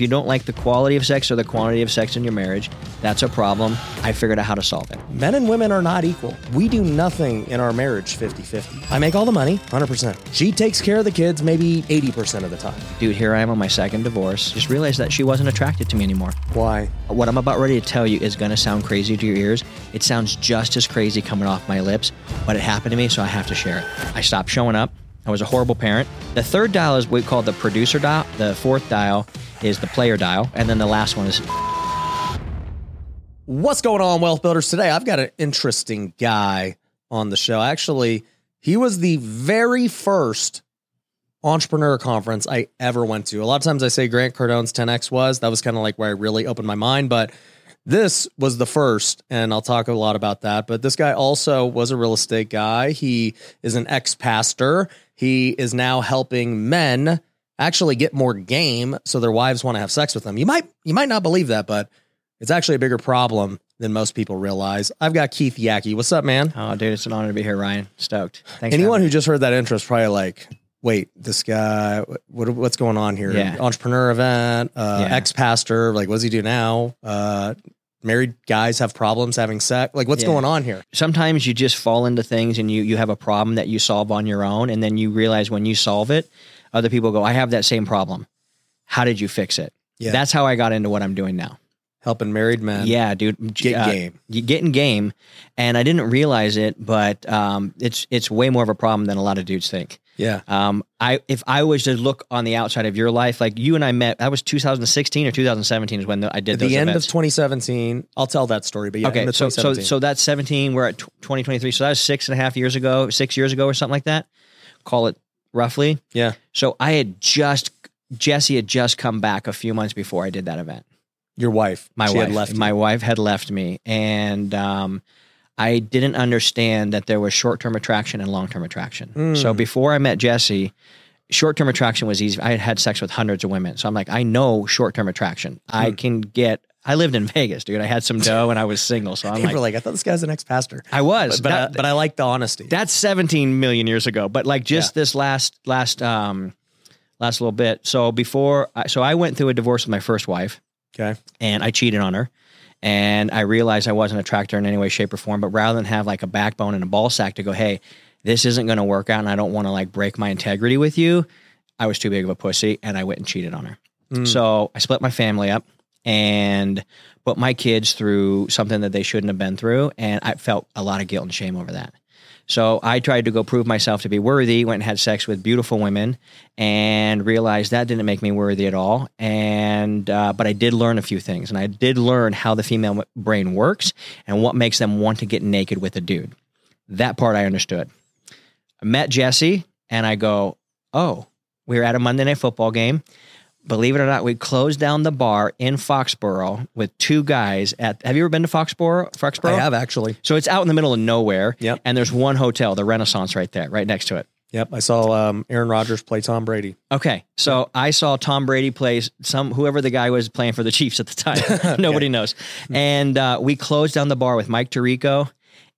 If you don't like the quality of sex or the quantity of sex in your marriage, that's a problem. I figured out how to solve it. Men and women are not equal. We do nothing in our marriage 50 50. I make all the money, 100%. She takes care of the kids maybe 80% of the time. Dude, here I am on my second divorce. Just realized that she wasn't attracted to me anymore. Why? What I'm about ready to tell you is going to sound crazy to your ears. It sounds just as crazy coming off my lips, but it happened to me, so I have to share it. I stopped showing up. I was a horrible parent. The third dial is what we call the producer dial. The fourth dial is the player dial. And then the last one is What's going on, Wealth Builders? Today, I've got an interesting guy on the show. Actually, he was the very first entrepreneur conference I ever went to. A lot of times I say Grant Cardone's 10X was. That was kind of like where I really opened my mind. But this was the first, and I'll talk a lot about that. But this guy also was a real estate guy. He is an ex pastor. He is now helping men actually get more game so their wives want to have sex with them. You might you might not believe that, but it's actually a bigger problem than most people realize. I've got Keith Yackey. What's up, man? Oh, dude, it's an honor to be here, Ryan. Stoked. Thanks. Anyone who just heard that intro is probably like, wait, this guy, what, what's going on here? Yeah. Entrepreneur event, uh, Yeah. ex pastor, like, what does he do now? Uh, married guys have problems having sex. Like, what's Yeah. going on here? sometimes you just fall into things and you you have a problem that you solve on your own and then you realize when you solve it other people go i have that same problem how did you fix it Yeah. that's how i got into what i'm doing now Helping married men. yeah dude Get Uh, game. get in game and i didn't realize it but um, it's it's way more of a problem than a lot of dudes think Yeah. um, I if I was to look on the outside of your life, like you and I met, that was 2016 or 2017 is when the, I did At the end events. of 2017, I'll tell that story, but yeah, okay, so so so that's 17. We're at 2023. So that was six and a half years ago, six years ago, or something like that. Call it roughly. yeah. So I had just Jesse had just come back a few months before I did that event. Your wife. My she wife, had left. you. my wife had left me, and um, I didn't understand that there was short term attraction and long term attraction. Mm. So before I met Jesse, short term attraction was easy. I had had sex with hundreds of women, so I'm like, I know short term attraction. I Hmm. can get. I lived in Vegas, dude. I had some dough and I was single, so I'm People like, were like, I thought this guy's an ex pastor. I was, But, but, I, but I like the honesty. that's 17 million years ago. But like just this last last um last little bit. So before, I, so I went through a divorce with my first wife, okay. and I cheated on her. And I realized I wasn't attracted to her in any way, shape, or form. But rather than have like a backbone and a ball sack to go, hey, this isn't going to work out, and I don't want to like break my integrity with you, I was too big of a pussy, and I went and cheated on her. Mm. So I split my family up and put my kids through something that they shouldn't have been through. And I felt a lot of guilt and shame over that. So I tried to go prove myself to be worthy, went and had sex with beautiful women and realized that didn't make me worthy at all. And, uh, but I did learn a few things and I did learn how the female brain works and what makes them want to get naked with a dude. That part I understood. I met Jesse and I go, oh, we were at a Monday night football game. Believe it or not, we closed down the bar in Foxborough with two guys at. Have you ever been to Foxborough? Foxborough? I have actually. So it's out in the middle of nowhere. Yep. And there's one hotel, the Renaissance, right there, right next to it. Yep. I saw um, Aaron Rodgers play Tom Brady. Okay. So I saw Tom Brady play some whoever the guy was playing for the Chiefs at the time. Nobody knows. And uh, we closed down the bar with Mike Tirico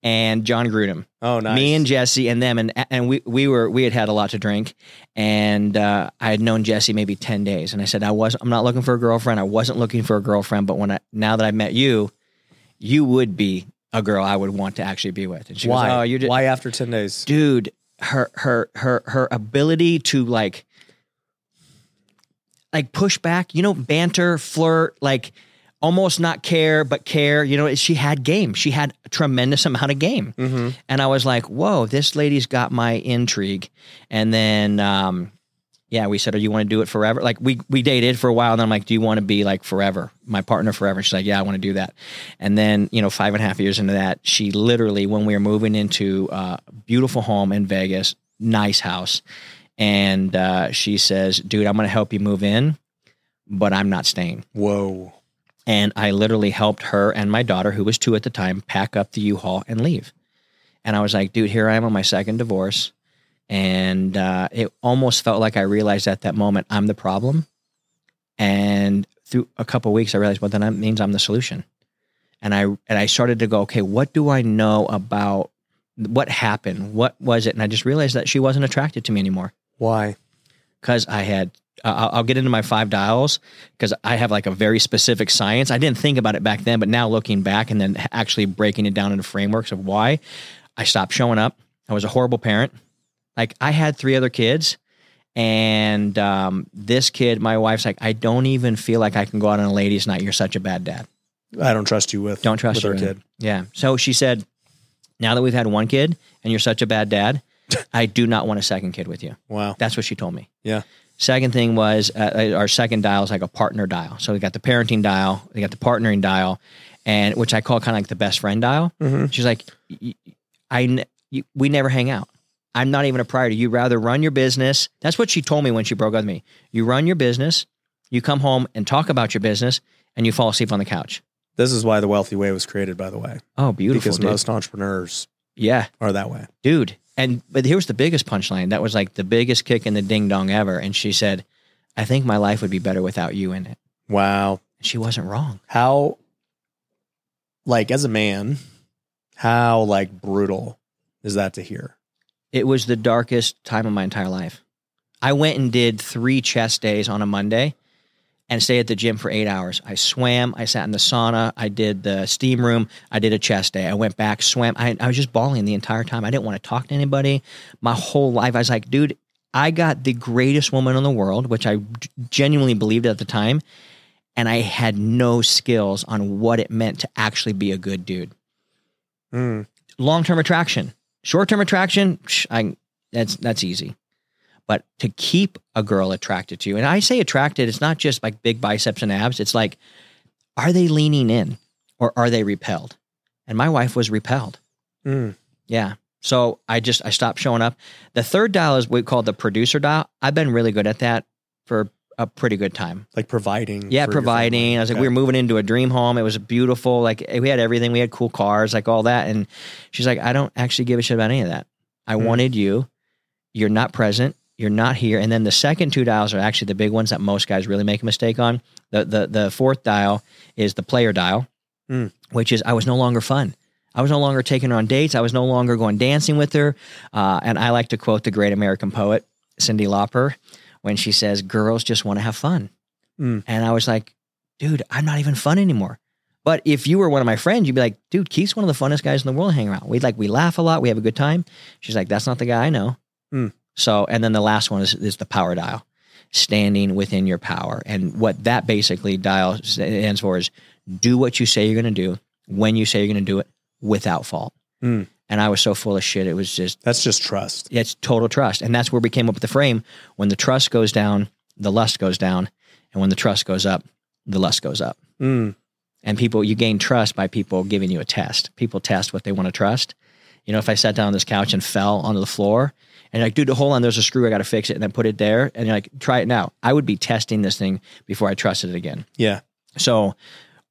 and Jon Gruden. Oh, nice. Me and Jesse and them and and we we were we had had a lot to drink and uh, I had known Jesse maybe 10 days and I said I was I'm not looking for a girlfriend. I wasn't looking for a girlfriend, but when I now that I met you, you would be a girl I would want to actually be with. And she Why? goes, "Oh, you're just, Why after 10 days? dude her her her her ability to like like push back you know banter flirt like almost not care but care. You know she had game. She had a tremendous amount of game. Mm-hmm. and i was like whoa this lady's got my intrigue. And then um yeah we said oh you want to do it forever? Like we we dated for a while and then i'm like do you want to be like forever? My partner forever? And she's like yeah i want to do that. And then you know five and a half years into that she literally when we were moving into uh, a beautiful home in vegas nice house and uh, she says dude i'm going to help you move in but i'm not staying. Whoa. And I literally helped her and my daughter, who was two at the time, pack up the U-Haul and leave. And I was like, dude, here I am on my second divorce. And uh, it almost felt like I realized at that moment I'm the problem. And through a couple of weeks, I realized, well, then that means I'm the solution. And I and I started to go, okay, what do I know about what happened? What was it? And I just realized that she wasn't attracted to me anymore Why? because I had I'll I'll get into my five dials because I have like a very specific science. I didn't think about it back then, but now looking back and then actually breaking it down into frameworks of why I stopped showing up. I was a horrible parent. Like I had three other kids, and um, this kid, my wife's like, I don't even feel like I can go out on a ladies' night. You're such a bad dad. I don't trust you with Don't trust with your our kid. Yeah. So she said, now that we've had one kid and you're such a bad dad, I do not want a second kid with you. Wow. That's what she told me. Yeah. Second thing was uh, our second dial is like a partner dial. So we got the parenting dial, we got the partnering dial, and which I call kind of like the best friend dial. Mhm. She's like, "Y- y- I, you, we never hang out. I'm not even a priority. You rather run your business. That's what she told me when she broke up with me. You run your business, you come home and talk about your business, and you fall asleep on the couch. This is why the wealthy way was created, by the way, Oh, beautiful. because dude. most entrepreneurs yeah, are that way. dude. And but here's the biggest punchline. That was like the biggest kick in the ding dong ever. And she said, "I think my life would be better without you in it." Wow. And she wasn't wrong. How, like, as a man, how like brutal is that to hear? It was the darkest time of my entire life. I went and did three chest days on a Monday and stayed at the gym for eight hours. I swam, I sat in the sauna, I did the steam room, I did a chest day. I went back, swam. I, I was just bawling the entire time. I didn't want to talk to anybody. My whole life, I was like, dude, I got the greatest woman in the world, which I genuinely believed at the time. And I had no skills on what it meant to actually be a good dude Mm. long term attraction. Short term attraction, psh, I, that's that's easy. But to keep a girl attracted to you, and I say attracted, it's not just like big biceps and abs. It's like, are they leaning in or are they repelled? And my wife was repelled. Mm. Yeah. So I just I stopped showing up. The third dial is what we call the producer dial. I've been really good at that for a pretty good time. Like providing. Yeah, providing. I was like, Okay. we were moving into a dream home. It was beautiful. Like we had everything. We had cool cars, like all that. And she's like, I don't actually give a shit about any of that. I Hmm. wanted you. You're not present. You're not here. And then the second two dials are actually the big ones that most guys really make a mistake on. The the the fourth dial is the player dial, Hmm. which is I was no longer fun. I was no longer taking her on dates. I was no longer going dancing with her. Uh, and I like to quote the great American poet Cyndi Lauper when she says, "Girls just want to have fun." Mm. And I was like, dude, I'm not even fun anymore. But if you were one of my friends, you'd be like, dude, Keith's one of the funnest guys in the world to hang around. We like we laugh a lot, we have a good time. She's like, that's not the guy I know. Mm. So, and then the last one is, is the power dial, standing within your power. And what that basically dial stands for is do what you say you're going to do when you say you're going to do it without fault. Mm. And I was so full of shit. It was just That's just trust. it's total trust. And that's where we came up with the frame. When the trust goes down, the lust goes down. And when the trust goes up, the lust goes up. Mm. And people, you gain trust by people giving you a test. People test what they want to trust. You know, if I sat down on this couch and fell onto the floor and like, dude, hold on, there's a screw, I got to fix it, and then put it there. And you're like, try it now. I would be testing this thing before I trusted it again. Yeah. So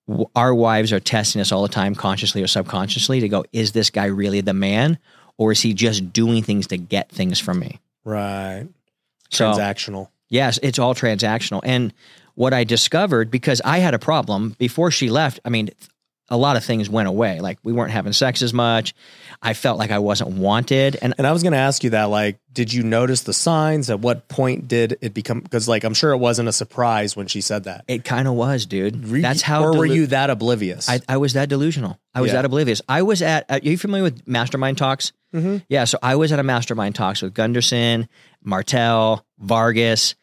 w- our wives are testing us all the time, consciously or subconsciously, to go, is this guy really the man? Or is he just doing things to get things from me? Right. So Transactional. yes, it's all transactional. And what I discovered, because I had a problem before she left, I mean, a lot of things went away. Like we weren't having sex as much. I felt like I wasn't wanted. And And I was going to ask you that. Like, did you notice the signs? At what point did it become? Because, like, I'm sure it wasn't a surprise when she said that. it kind of was, dude. Re- That's how. Or were delu- you that oblivious? I, I was that delusional. I was Yeah. that oblivious. I was at. Are you familiar with mastermind talks? Mhm. Yeah. So I was at a mastermind talks with Gunderson, Martell, Vargas.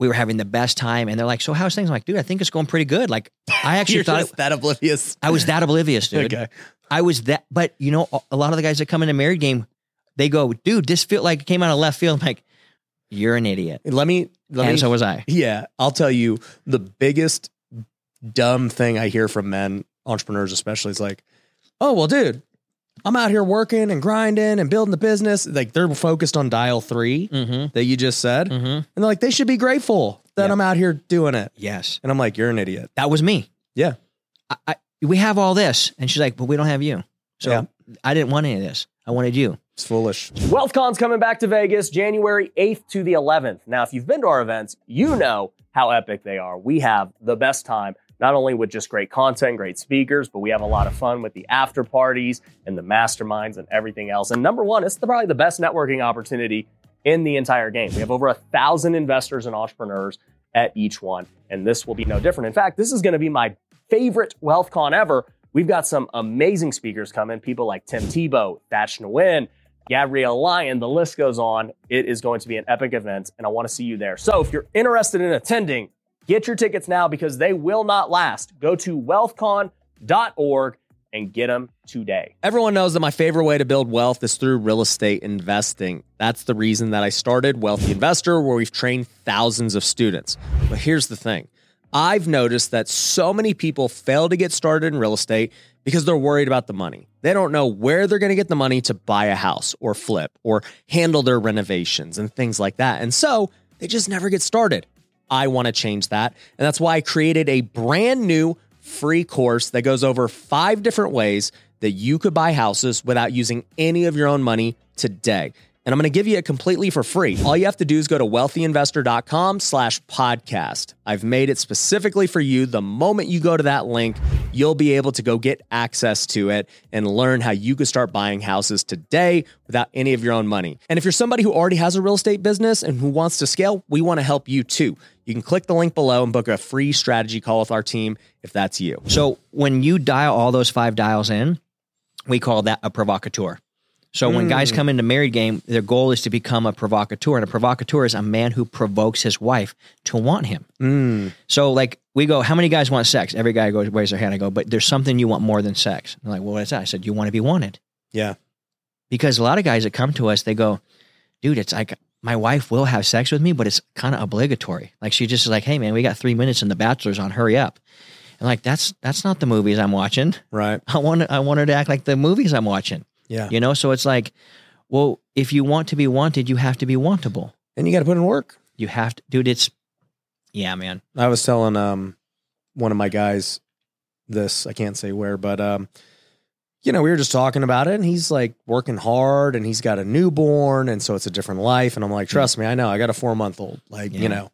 We were having the best time, and they're like, "So how's things?" I'm like, "Dude, I think it's going pretty good." Like, I actually thought just that oblivious. I was that oblivious, dude. Okay. I was that, but you know, a lot of the guys that come in a married game, they go, "Dude, this feel like it came out of left field." I'm like, "You're an idiot," Let me. Let and me. so was I. yeah, I'll tell you the biggest dumb thing I hear from men, entrepreneurs especially, is like, "Oh well, dude, I'm out here working and grinding and building the business." Like they're focused on dial 3 Mm-hmm. that you just said, Mm-hmm. and they're like, they should be grateful that Yeah. I'm out here doing it. Yes, And I'm like, you're an idiot. that was me. Yeah. I, I, we have all this, and she's like, "But we don't have you." So Yeah. I didn't want any of this. I wanted you. It's foolish. WealthCon's coming back to Vegas January 8th to the 11th. Now, if you've been to our events, you know how epic they are. We have the best time, not only with just great content, great speakers, but we have a lot of fun with the after parties and the masterminds and everything else. And number one, it's the, probably the best networking opportunity in the entire game. We have over a thousand investors and entrepreneurs at each one, and this will be no different. In fact, this is going to be my favorite WealthCon ever. We've got some amazing speakers coming, people like Tim Tebow, Thach Nguyen, Gabrielle Lyon, the list goes on. It is going to be an epic event, and I want to see you there. So if you're interested in attending, get your tickets now because they will not last. Go to wealthcon.org and get them today. Everyone knows that my favorite way to build wealth is through real estate investing. That's the reason that I started Wealthy Investor, where we've trained thousands of students. But here's the thing I've noticed that so many people fail to get started in real estate because they're worried about the money. They don't know where they're going to get the money to buy a house or flip or handle their renovations and things like that. And so they just never get started. I want to change that. And that's why I created a brand new free course that goes over five different ways that you could buy houses without using any of your own money today. And I'm going to give you it completely for free. All you have to do is go to wealthyinvestor.com slash podcast. I've made it specifically for you. The moment you go to that link, you'll be able to go get access to it and learn how you could start buying houses today without any of your own money. And if you're somebody who already has a real estate business and who wants to scale, we want to help you too. You can click the link below and book a free strategy call with our team if that's you. So when you dial all those five dials in, we call that a provocateur. So when guys come into married game, their goal is to become a provocateur, and a provocateur is a man who provokes his wife to want him. Mm. So like we go, how many guys want sex? Every guy goes raises their hand. I go, but there's something you want more than sex. They're like, well, what's that? I said, you want to be wanted Yeah. because a lot of guys that come to us, they go, dude, it's like my wife will have sex with me, but it's kind of obligatory. Like she just is like, hey man, we got three minutes and the bachelor's on, hurry up. And like that's that's not the movies I'm watching. Right. I want I want her to act like the movies I'm watching. Yeah. You know, so it's like, well, if you want to be wanted, you have to be wantable. And you got to put in work. You have to, dude. It's yeah, man. I was telling um one of my guys this, I can't say where, but um you know, we were just talking about it and he's like working hard and he's got a newborn and so it's a different life and I'm like, trust me, I know. I got a 4 month old. Like, Yeah. you know,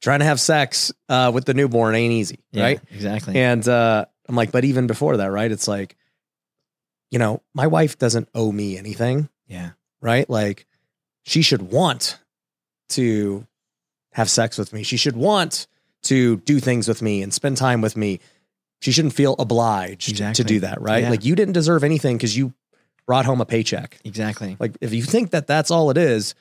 trying to have sex uh with the newborn ain't easy, Yeah, right? Exactly. And uh I'm like, but even before that, right? It's like you know, my wife doesn't owe me anything, yeah. right? Like she should want to have sex with me. She should want to do things with me and spend time with me. She shouldn't feel obliged Exactly. to do that, right? Yeah. Like you didn't deserve anything because you brought home a paycheck. Exactly. Like if you think that that's all it is,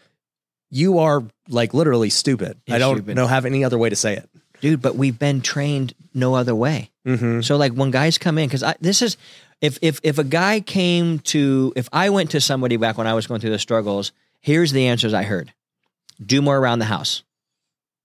you are like literally stupid. I don't stupid. know have any other way to say it. Dude, but we've been trained no other way. Mm-hmm. So like when guys come in, because this is if if if a guy came to if I went to somebody back when I was going through the struggles, here's the answers I heard: do more around the house,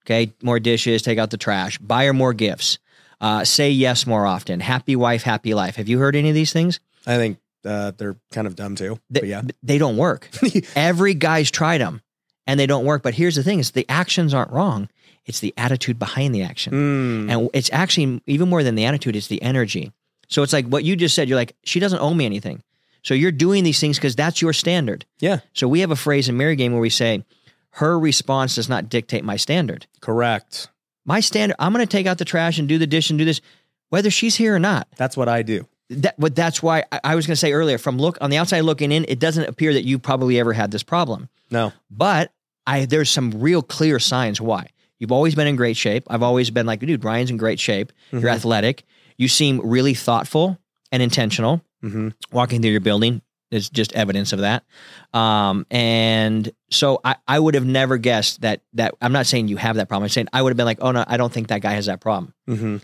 okay, more dishes, take out the trash, buy her more gifts, uh, say yes more often, happy wife, happy life. Have you heard any of these things? I think uh, they're kind of dumb too. They, but yeah. they don't work. Every guy's tried them and they don't work. But here's the thing: is the actions aren't wrong. It's the attitude behind the action. Mm. And it's actually even more than the attitude, it's the energy. So it's like what you just said. You're like, she doesn't owe me anything. So you're doing these things because that's your standard. Yeah. So we have a phrase in Married Game where we say, her response does not dictate my standard. Correct. My standard, I'm going to take out the trash and do the dish and do this, whether she's here or not. That's what I do. That, but that's why I, I was going to say earlier, from look on the outside looking in, it doesn't appear that you probably ever had this problem. No. But I there's some real clear signs why. You've always been in great shape. I've always been like, dude, Ryan's in great shape. You're Mhm. athletic. You seem really thoughtful and intentional. Mm-hmm. Walking through your building is just evidence of that. Um, and so I, I would have never guessed that that I'm not saying you have that problem. I'm saying I would have been like, oh no, I don't think that guy has that problem. Mm-hmm.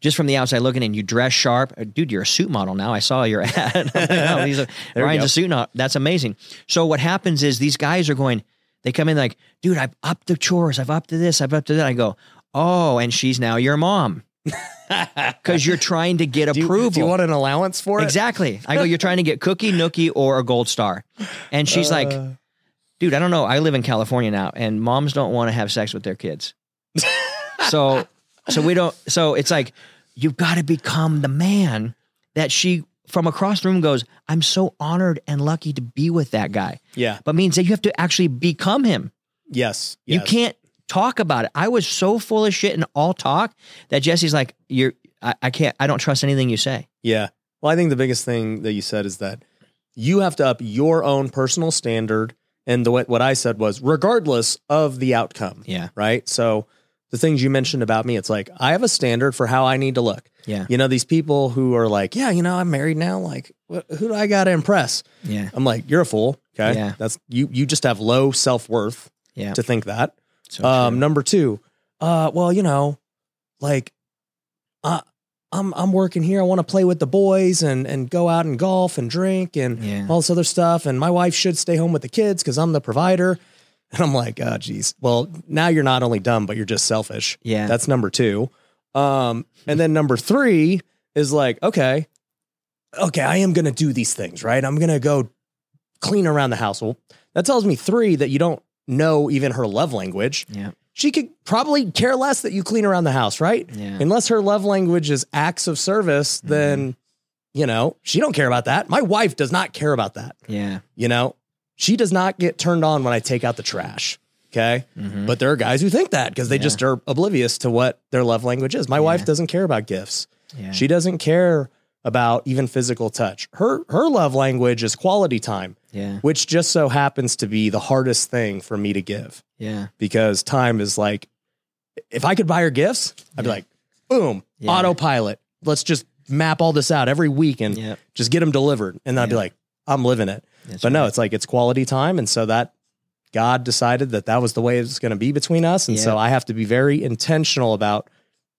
Just from the outside looking in, you dress sharp. Uh, Dude, you're a suit model now. I saw your ad. Like, oh, a, Ryan's a suit model. That's amazing. So what happens is these guys are going, they come in like, dude, I've upped the chores. I've upped to this. I've upped to that. I go, oh, and she's now your mom because you're trying to get Do you, approval. do you want an allowance for it? exactly. I go, you're trying to get cookie, nookie, or a gold star. And she's like, Uh, dude, I don't know. I live in California now, and moms don't want to have sex with their kids. so, so we don't. So it's like you've got to become the man that she from across the room goes. I'm so honored and lucky to be with that guy. yeah. But means that you have to actually become him. Yes. You can't talk about it. I was so full of shit and all talk that Jesse's like, you're. I, I can't. I don't trust anything you say. Yeah. Well, I think the biggest thing that you said is that you have to up your own personal standard And the what what I said was regardless of the outcome, Yeah. right? So the things you mentioned about me, it's like I have a standard for how I need to look. Yeah. You know, these people who are like, yeah, you know, I'm married now. Like, what, who do I got to impress? Yeah. I'm like, you're a fool. Okay. Yeah. That's you, you just have low self worth Yeah. to think that. So Um, number two, uh, well, you know, like, uh, I'm I'm working here. I want to play with the boys and and go out and golf and drink and Yeah. all this other stuff. And my wife should stay home with the kids because I'm the provider. And I'm like, oh, geez. Well, now you're not only dumb, but you're just selfish. Yeah. That's number two. Um, and then number three is like, okay, okay, I am gonna do these things, right? I'm gonna go clean around the house. Well, that tells me three that you don't know even her love language. yeah. She could probably care less that you clean around the house, right? Yeah. Unless her love language is acts of service, then you know, she don't care about that. My wife does not care about that. Yeah. You know, she does not get turned on when I take out the trash. Okay. Mhm. But there are guys who think that because they Yeah. just are oblivious to what their love language is. My wife doesn't care about gifts. Yeah. She doesn't care about even physical touch. Her her love language is quality time, yeah. which just so happens to be the hardest thing for me to give Yeah. because time is like if I could buy her gifts, I'd be like, boom, Yeah. autopilot. Let's just map all this out every week and Yeah. just get them delivered. And I'd be like, I'm living it. That's But no, it's like it's quality time, and so that God decided that that was the way it was going to be between us, and so I have to be very intentional about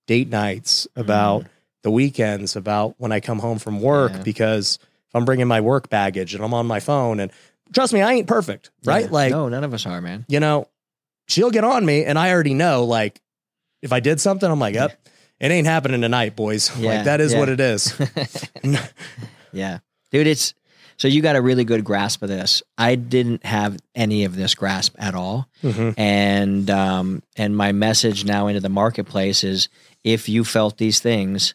date nights, about the weekends, about when I come home from work, Mm-hmm. Yeah. because if I'm bringing my work baggage and I'm on my phone, and trust me, I ain't perfect, right? Yeah. Like no, none of us are, man. you know, she'll get on me, and I already know, like if I did something, I'm like, yep. It ain't happening tonight, boys. Yeah, like that is yeah. what it is. yeah. Dude, it's so you got a really good grasp of this. I didn't have any of this grasp at all. Mhm. And um and my message now into the marketplace is if you felt these things,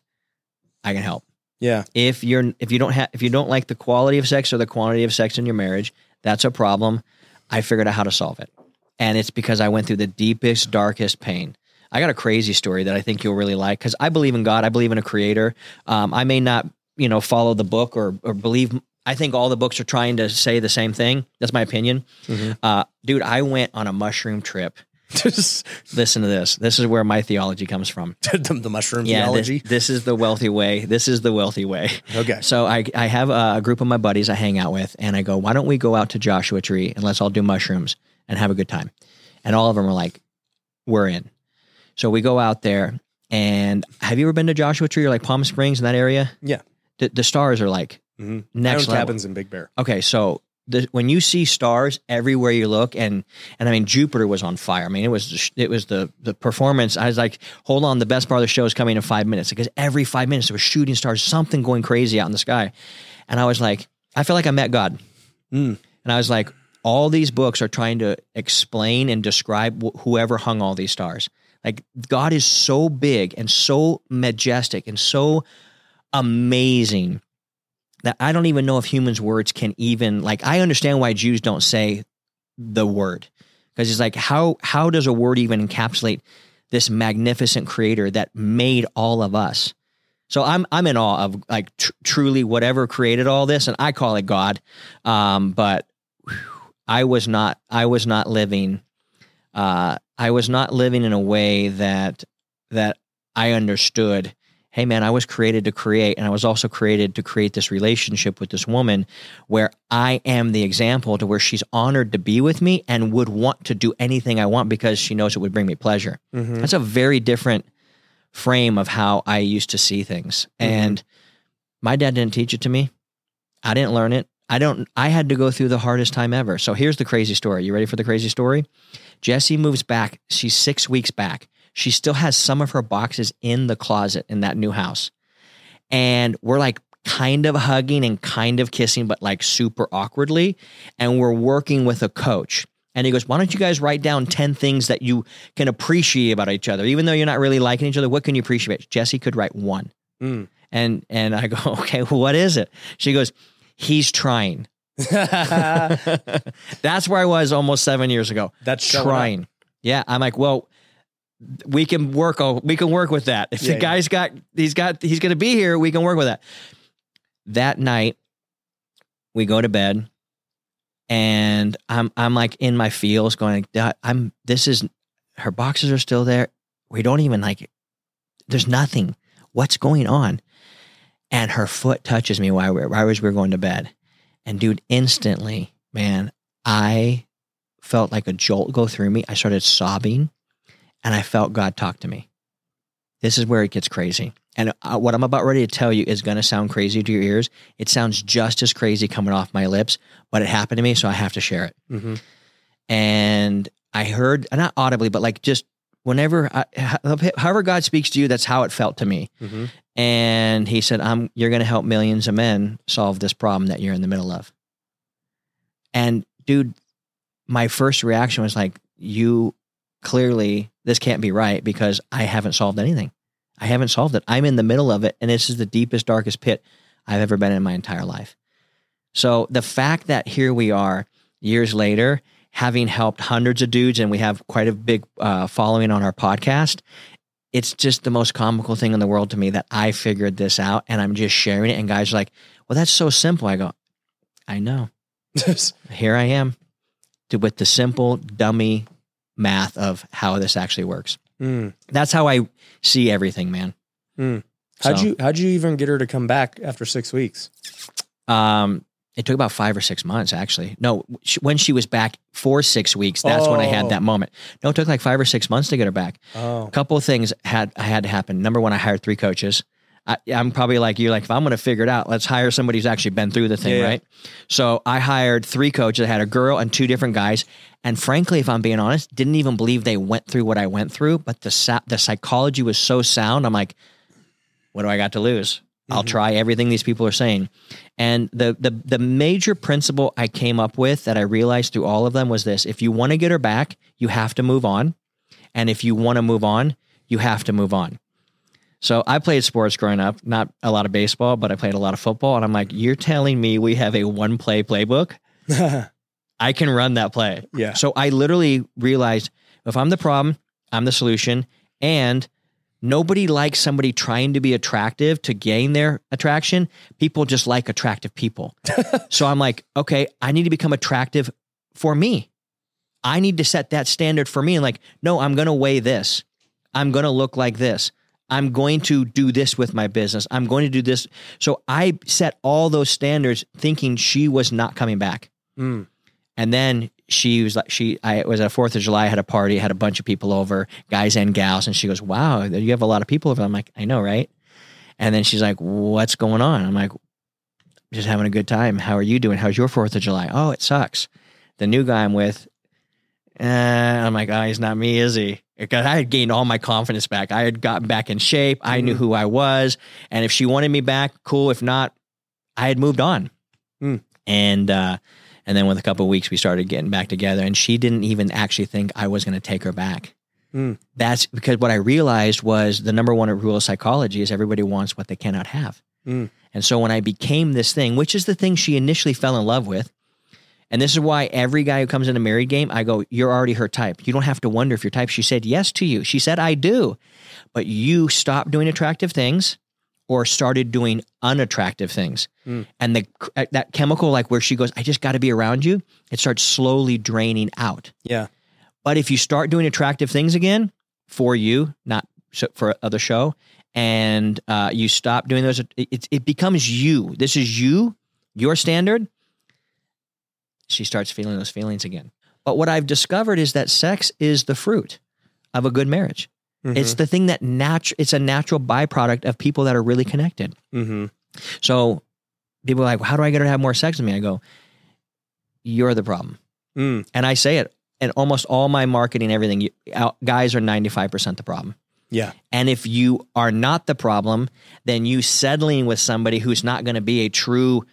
I can help. Yeah, If you're if you don't have if you don't like the quality of sex or the quantity of sex in your marriage, that's a problem. I figured out how to solve it. And it's because I went through the deepest, darkest pain. I got a crazy story that I think you'll really like because I believe in God. I believe in a creator. Um, I may not, you know, follow the book or, or believe. I think all the books are trying to say the same thing. That's my opinion. Mhm. Uh, dude, I went on a mushroom trip. just Listen to this. This is where my theology comes from. the, the mushroom Yeah, this, theology. this is the wealthy way. This is the wealthy way. Okay. So I, I have a, a group of my buddies I hang out with, and I go, why don't we go out to Joshua Tree and let's all do mushrooms and have a good time? And all of them are like, we're in. So we go out there, and have you ever been to Joshua Tree or like Palm Springs in that area? Yeah. The, the stars are like Mhm. next level. cabins in Big Bear. Okay, so the, when you see stars everywhere you look, and and I mean Jupiter was on fire. I mean it was it was the the performance. I was like, hold on, the best part of the show is coming in five minutes because every five minutes there was shooting stars, something going crazy out in the sky, and I was like, I feel like I met God, Mm. and I was like, all these books are trying to explain and describe wh- whoever hung all these stars. Like God is so big and so majestic and so amazing that I don't even know if humans' words can even like. I understand why Jews don't say the word because it's like how how does a word even encapsulate this magnificent Creator that made all of us? So I'm I'm in awe of like tr- truly whatever created all this, and I call it God. Um, but whew, I was not I was not living. Uh, I was not living in a way that that I understood hey man, I was created to create, and I was also created to create this relationship with this woman where I am the example to where she's honored to be with me and would want to do anything I want because she knows it would bring me pleasure. Mhm. That's a very different frame of how I used to see things. And my dad didn't teach it to me. I didn't learn it. I don't I had to go through the hardest time ever. So here's the crazy story. You ready for the crazy story? Jesse moves back. She's 6 weeks back. She still has some of her boxes in the closet in that new house. And we're like kind of hugging and kind of kissing but like super awkwardly and we're working with a coach. And he goes, Why don't you guys write down 10 things that you can appreciate about each other? Even though you're not really liking each other, what can you appreciate? Jesse could write one. Mm. And and I go, Okay, what is it? She goes, He's trying. That's where I was almost seven years ago. That's trying. Yeah. I'm like, well, we can work oh, we can work with that. If Yeah, the yeah. guy's got he's got he's gonna be here, we can work with that. That night, we go to bed and I'm I'm like in my feels going I'm this is her boxes are still there. We don't even like there's nothing. What's going on? And her foot touches me while we're while we we're going to bed. And dude, instantly, man, I felt like a jolt go through me. I started sobbing and I felt God talk to me. This is where it gets crazy. And uh, what I'm about ready to tell you is going to sound crazy to your ears. It sounds just as crazy coming off my lips, but it happened to me, so I have to share it. Mm-hmm. And I heard, not audibly, but like just whenever, I, however God speaks to you, that's how it felt to me. Mm-hmm. And He said, "I'm you're going to help millions of men solve this problem that you're in the middle of." And dude, my first reaction was like, "You clearly this can't be right because I haven't solved anything." I haven't solved it. I'm in the middle of it, and this is the deepest, darkest pit I've ever been in my entire life. So the fact that here we are years later, having helped hundreds of dudes, and we have quite a big uh, following on our podcast, it's just the most comical thing in the world to me that I figured this out and I'm just sharing it. And guys are like, well, that's so simple. I go, I know. here I am with the simple, dummy math of how this actually works. Mm. That's how I see everything, man. Mm. How'd So- you how'd you even get her to come back after six weeks? Um, it took about five or six months, actually. No, sh- when she was back for six weeks, that's when I Oh. had that moment. No, it took like five or six months to get her back. Oh, A couple of things had had to happen. Number one, I hired three coaches. I, I'm probably like you, like if I'm going to figure it out, let's hire somebody who's actually been through the thing, Yeah, yeah. right? So I hired three coaches. I had a girl and two different guys. And frankly, if I'm being honest, didn't even believe they went through what I went through. But the the psychology was so sound. I'm like, what do I got to lose? I'll Mhm. try everything these people are saying. And the the the major principle I came up with that I realized through all of them was this: if you want to get her back, you have to move on, and if you want to move on, you have to move on. So I played sports growing up, not a lot of baseball, but I played a lot of football. And I'm like, you're telling me we have a one play playbook? I can run that play. yeah. So I literally realized if I'm the problem, I'm the solution. And nobody likes somebody trying to be attractive to gain their attraction. People just like attractive people. so I'm like, okay, I need to become attractive for me. I need to set that standard for me. And like, no, I'm going to weigh this. I'm going to look like this. I'm going to do this with my business. I'm going to do this. So I set all those standards thinking she was not coming back. Mm. And then she was like, she, I it was at Fourth of July, I had a party, had a bunch of people over, guys and gals, and she goes, "Wow, you have a lot of people over." I'm like, "I know, right?" And then she's like, "What's going on?" I'm like, "Just having a good time. How are you doing? How's your Fourth of July?" Oh, it sucks. The new guy I'm with, eh, I'm like, "Oh, he's not me, is he?" Because I had gained all my confidence back. I had gotten back in shape. I knew Mhm. who I was, and if she wanted me back, cool. If not, I had moved on. Mm. And uh, and then with a couple of weeks, we started getting back together, and she didn't even actually think I was going to take her back. Mm. That's because what I realized was the number one rule of psychology is everybody wants what they cannot have. Mm. And so when I became this thing, which is the thing she initially fell in love with, and this is why every guy who comes in a married game, I go, You're already her type. You don't have to wonder if you're type. She said yes to you. She said, I do. But you stopped doing attractive things or started doing unattractive things. Mm. And the uh, that chemical, like where she goes, I just got to be around you, it starts slowly draining out. Yeah. But if you start doing attractive things again for you, not for other show, and uh, you stop doing those, it, it becomes you. This is you, your standard. She starts feeling those feelings again. But what I've discovered is that sex is the fruit of a good marriage. It's the thing that natu- It's a natural byproduct of people that are really connected. Mm-hmm. So people are like, "How do I get her to have more sex with me?" I go, "You're the problem." Mm. And I say it in almost all my marketing, everything. You, out, guys are ninety five percent the problem. Yeah. And if you are not the problem, then you settling with somebody who's not going to be a true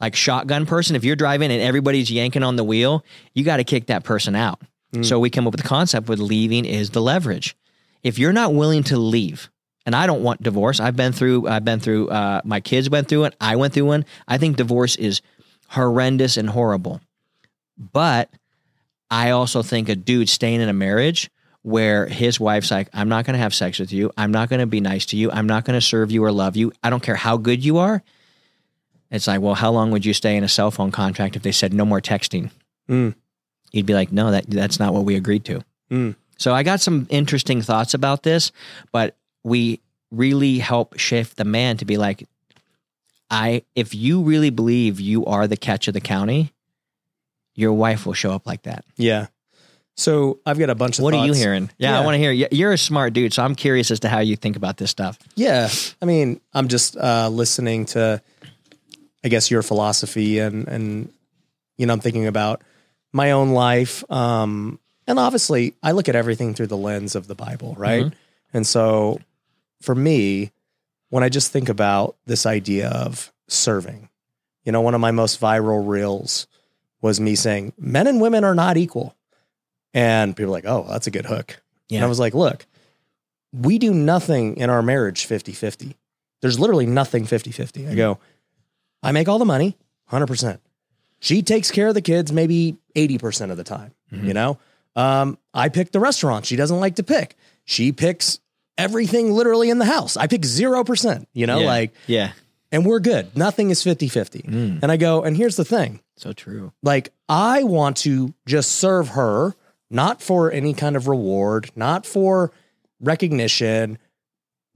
like shotgun person. If you're driving and everybody's yanking on the wheel, you got to kick that person out. Mm. So we come up with the concept with leaving is the leverage. If you're not willing to leave, and I don't want divorce. I've been through. I've been through. Uh, my kids went through it. I went through one. I think divorce is horrendous and horrible. But I also think a dude staying in a marriage where his wife's like, I'm not going to have sex with you. I'm not going to be nice to you. I'm not going to serve you or love you. I don't care how good you are. It's like, well, how long would you stay in a cell phone contract if they said no more texting? Mm. You'd be like, no, that that's not what we agreed to. Mm. So I got some interesting thoughts about this, but we really help shift the man to be like, I if you really believe you are the catch of the county, your wife will show up like that. Yeah. So I've got a bunch of What are you hearing? Yeah, I want to hear. You're a smart dude, so I'm curious as to how you think about this stuff. Yeah. I mean, I'm just uh, listening to, I guess, your philosophy and, and, you know, I'm thinking about my own life. Um, and obviously, I look at everything through the lens of the Bible, right? Mhm. And so for me, when I just think about this idea of serving, you know, one of my most viral reels was me saying, men and women are not equal. And people are like, oh, that's a good hook. And Yeah. I was like, look, we do nothing in our marriage 50 50. There's literally nothing 50 50. I go, I make all the money 100%. She takes care of the kids maybe 80% of the time. Mhm. You know, um, I pick the restaurant she doesn't like to pick. She picks everything literally in the house. I pick 0%, you know, Yeah. like, Yeah, and we're good. Nothing is 50 50. Mm. And I go, and here's the thing so true. like I want to just serve her, not for any kind of reward, not for recognition,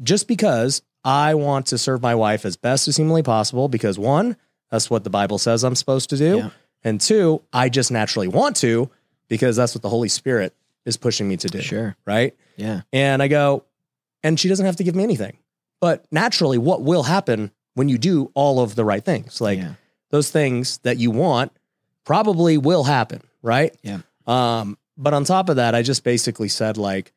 just because I want to serve my wife as best as humanly possible. Because one, that's what the Bible says I'm supposed to do. Yeah. And two, I just naturally want to because that's what the Holy Spirit is pushing me to do. Sure. Right. Yeah. And I go, and she doesn't have to give me anything. But naturally, what will happen when you do all of the right things? Like, yeah. those things that you want probably will happen, right? Yeah. Um, but on top of that, I just basically said like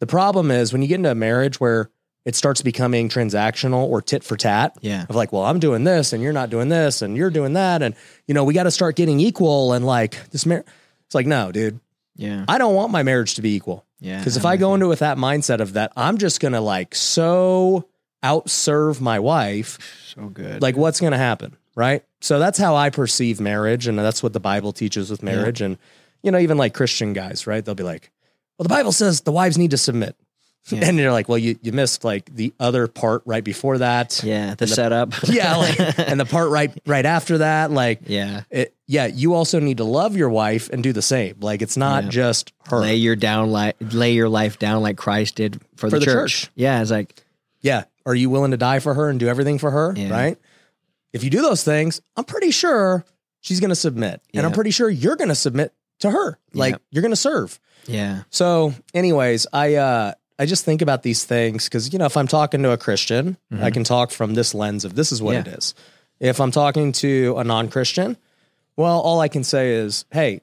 the problem is when you get into a marriage where it starts becoming transactional or tit for tat Yeah. of like, well, I'm doing this and you're not doing this and you're doing that. And, you know, we got to start getting equal. And like this marriage, it's like, no, dude, Yeah. I don't want my marriage to be equal. Yeah. Because if I go into it with that mindset of that, I'm just going to like so outserve my wife so good. like what's going to happen right so that's how i perceive marriage and that's what the bible teaches with marriage and you know even like christian guys right they'll be like well the bible says the wives need to submit Yeah. and you're like well you, you missed like the other part right before that yeah, the the- setup. yeah like, and the part right right after that like yeah. it, yeah you also need to love your wife and do the same like it's not Yeah. just her Lay your down li- lay your life down like Christ did for, For the, the church. church. Yeah, it's like yeah are you willing to die for her and do everything for her Yeah. right if you do those things i'm pretty sure she's going to submit and i'm pretty sure you're going to submit to her like you're going to serve yeah, so anyways i uh i just think about these things because you know if i'm talking to a christian i can talk from this lens of this is what Mm-hmm. Yeah. it is if i'm talking to a non-christian well all i can say is hey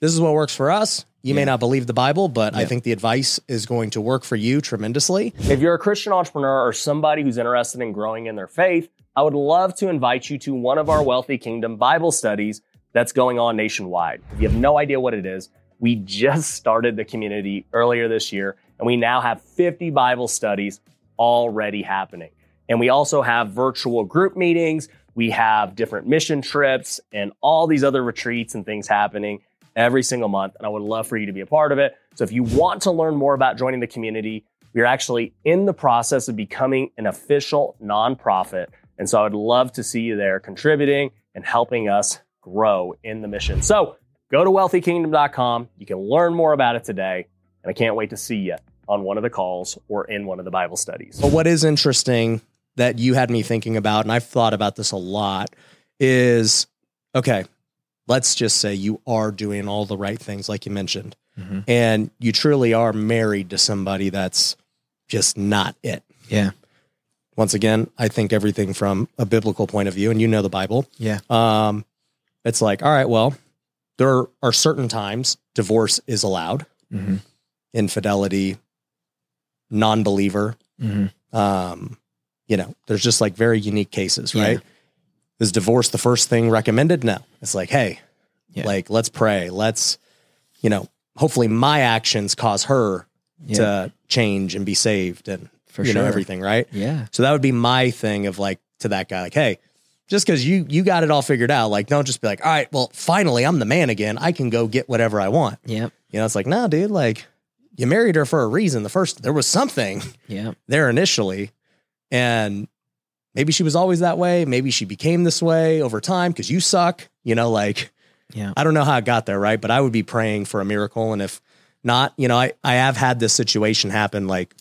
this is what works for us you may not believe the bible but i think the advice is going to work for you tremendously If you're a Christian entrepreneur or somebody who's interested in growing in their faith, I would love to invite you to one of our Wealthy Kingdom Bible studies that's going on nationwide. If you have no idea what it is, we just started the community earlier this year, and we now have 50 Bible studies already happening. And we also have virtual group meetings, we have different mission trips, and all these other retreats and things happening every single month. And I would love for you to be a part of it. So if you want to learn more about joining the community, we're actually in the process of becoming an official nonprofit. And so I would love to see you there contributing and helping us grow in the mission. So go to wealthykingdom.com. You can learn more about it today. And I can't wait to see you on one of the calls or in one of the Bible studies. But what is interesting that you had me thinking about, and I've thought about this a lot, is okay, let's just say you are doing all the right things, like you mentioned, Mhm. and you truly are married to somebody that's just not it. yeah, Once again, I think everything from a biblical point of view, and you know the Bible. yeah, Um, it's like, all right, well, there are certain times divorce is allowed, hmm infidelity, non believer, hmm um, you know, there's just like very unique cases, Yeah. right? Is divorce the first thing recommended? No. It's like, hey, Yeah. like let's pray. Let's, you know, hopefully my actions cause her yeah, to change and be saved and for you sure. know everything, right? Yeah, So that would be my thing of like to that guy, like, hey, just because you you got it all figured out, like don't just be like, all right, well, finally I'm the man again. I can go get whatever I want. yeah, You know, it's like, no, dude, like you married her for a reason. The first there was something yeah, there initially. And maybe she was always that way. Maybe she became this way over time because you suck. You know, like Yeah. I don't know how it got there, right? But I would be praying for a miracle. And if not, you know, I, I have had this situation happen like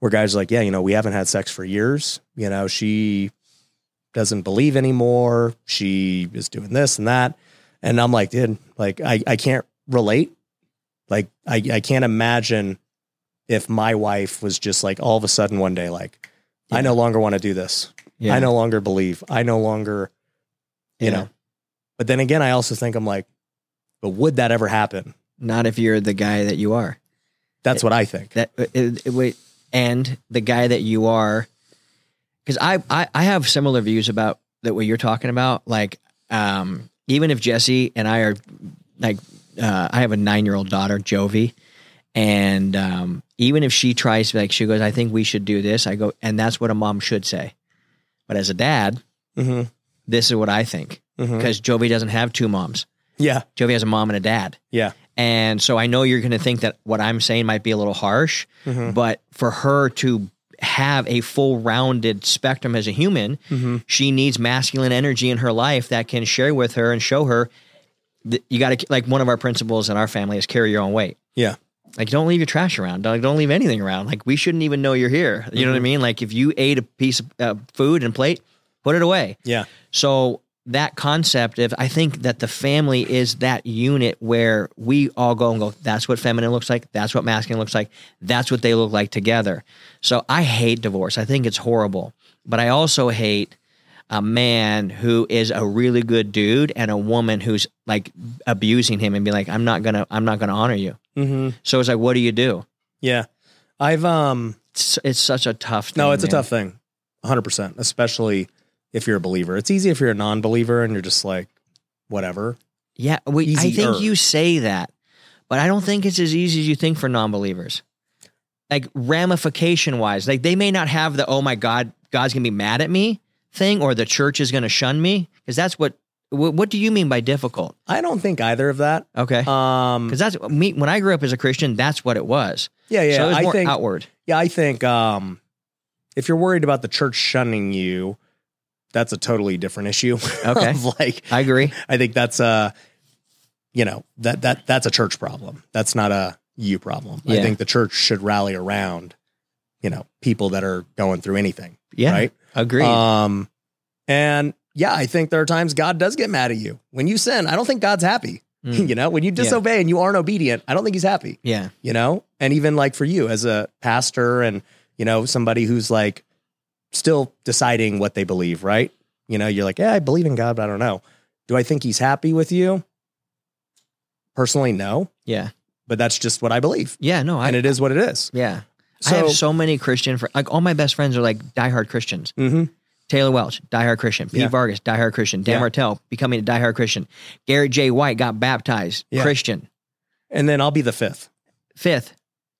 where guys are like, yeah, you know, we haven't had sex for years. You know, she doesn't believe anymore. She is doing this and that. And I'm like, dude, like I, I can't relate. Like I, I can't imagine if my wife was just like all of a sudden one day, like, I no longer want to do this. Yeah. I no longer believe. I no longer, you Yeah. know. But then again, I also think I'm like, but would that ever happen? Not if you're the guy that you are. That's what I think. That it, it- wait, and the guy that you are, because I, I I have similar views about that what you're talking about. Like, um, even if Jesse and I are like, uh, I have a nine year old daughter, Jovi, and um, even if she tries to like, she goes, I think we should do this. I go, and that's what a mom should say. But as a dad, hmm this is what I think because Jovi doesn't have two moms. Yeah. Jovi has a mom and a dad. Yeah. And so I know you're going to think that what I'm saying might be a little harsh, Mhm. but for her to have a full rounded spectrum as a human, Mhm. she needs masculine energy in her life that can share with her and show her you got to, like one of our principles in our family is carry your own weight. Yeah. Like don't leave your trash around. Don't, don't leave anything around. Like we shouldn't even know you're here. You know what I mean? Like if you ate a piece of uh, food and plate, put it away. Yeah. So that concept of I think that the family is that unit where we all go and go, that's what feminine looks like, that's what masculine looks like, that's what they look like together. So I hate divorce. I think it's horrible. But I also hate a man who is a really good dude and a woman who's like abusing him and be like, I'm not gonna I'm not gonna honor you. hmm So it's like, what do you do? Yeah. I've um It's, it's such a tough thing. no, it's a tough thing. 100%, especially if you're a believer. It's easy if you're a non-believer and you're just like whatever. Yeah, we, I think you say that, but I don't think it's as easy as you think for non-believers. Like ramification wise, like they may not have the "oh my God, God's gonna be mad at me" thing, or the church is gonna shun me, because that's what. What, do you mean by difficult? I don't think either of that. Okay, Um because that's me. When I grew up as a Christian, that's what it was. yeah, yeah. so it was I more think outward. Yeah, I think um, if you're worried about the church shunning you, that's a totally different issue. Okay. Like, I agree. I think that's a, you know, that that that's a church problem. That's not a you problem. I think the church should rally around, you know, people that are going through anything. Yeah, Right. agreed. Um, and yeah, I think there are times God does get mad at you when you sin. I don't think God's happy. Mm. you know, when you disobey and you aren't obedient, I don't think He's happy yeah, you know and even like for you as a pastor and you know somebody who's like still deciding what they believe right you know you're like yeah i believe in god but i don't know do i think he's happy with you personally no yeah, but that's just what i believe yeah. No, I, and it is what it is yeah. I have so many Christian friends. Like all my best friends are like diehard Christians. mhm. Taylor Welch, diehard Christian. Pete Yeah. Vargas, diehard Christian. Dan Yeah. Martell, becoming a diehard Christian. Garrett J. White got baptized, Yeah. Christian. and then i'll be the fifth Fifth,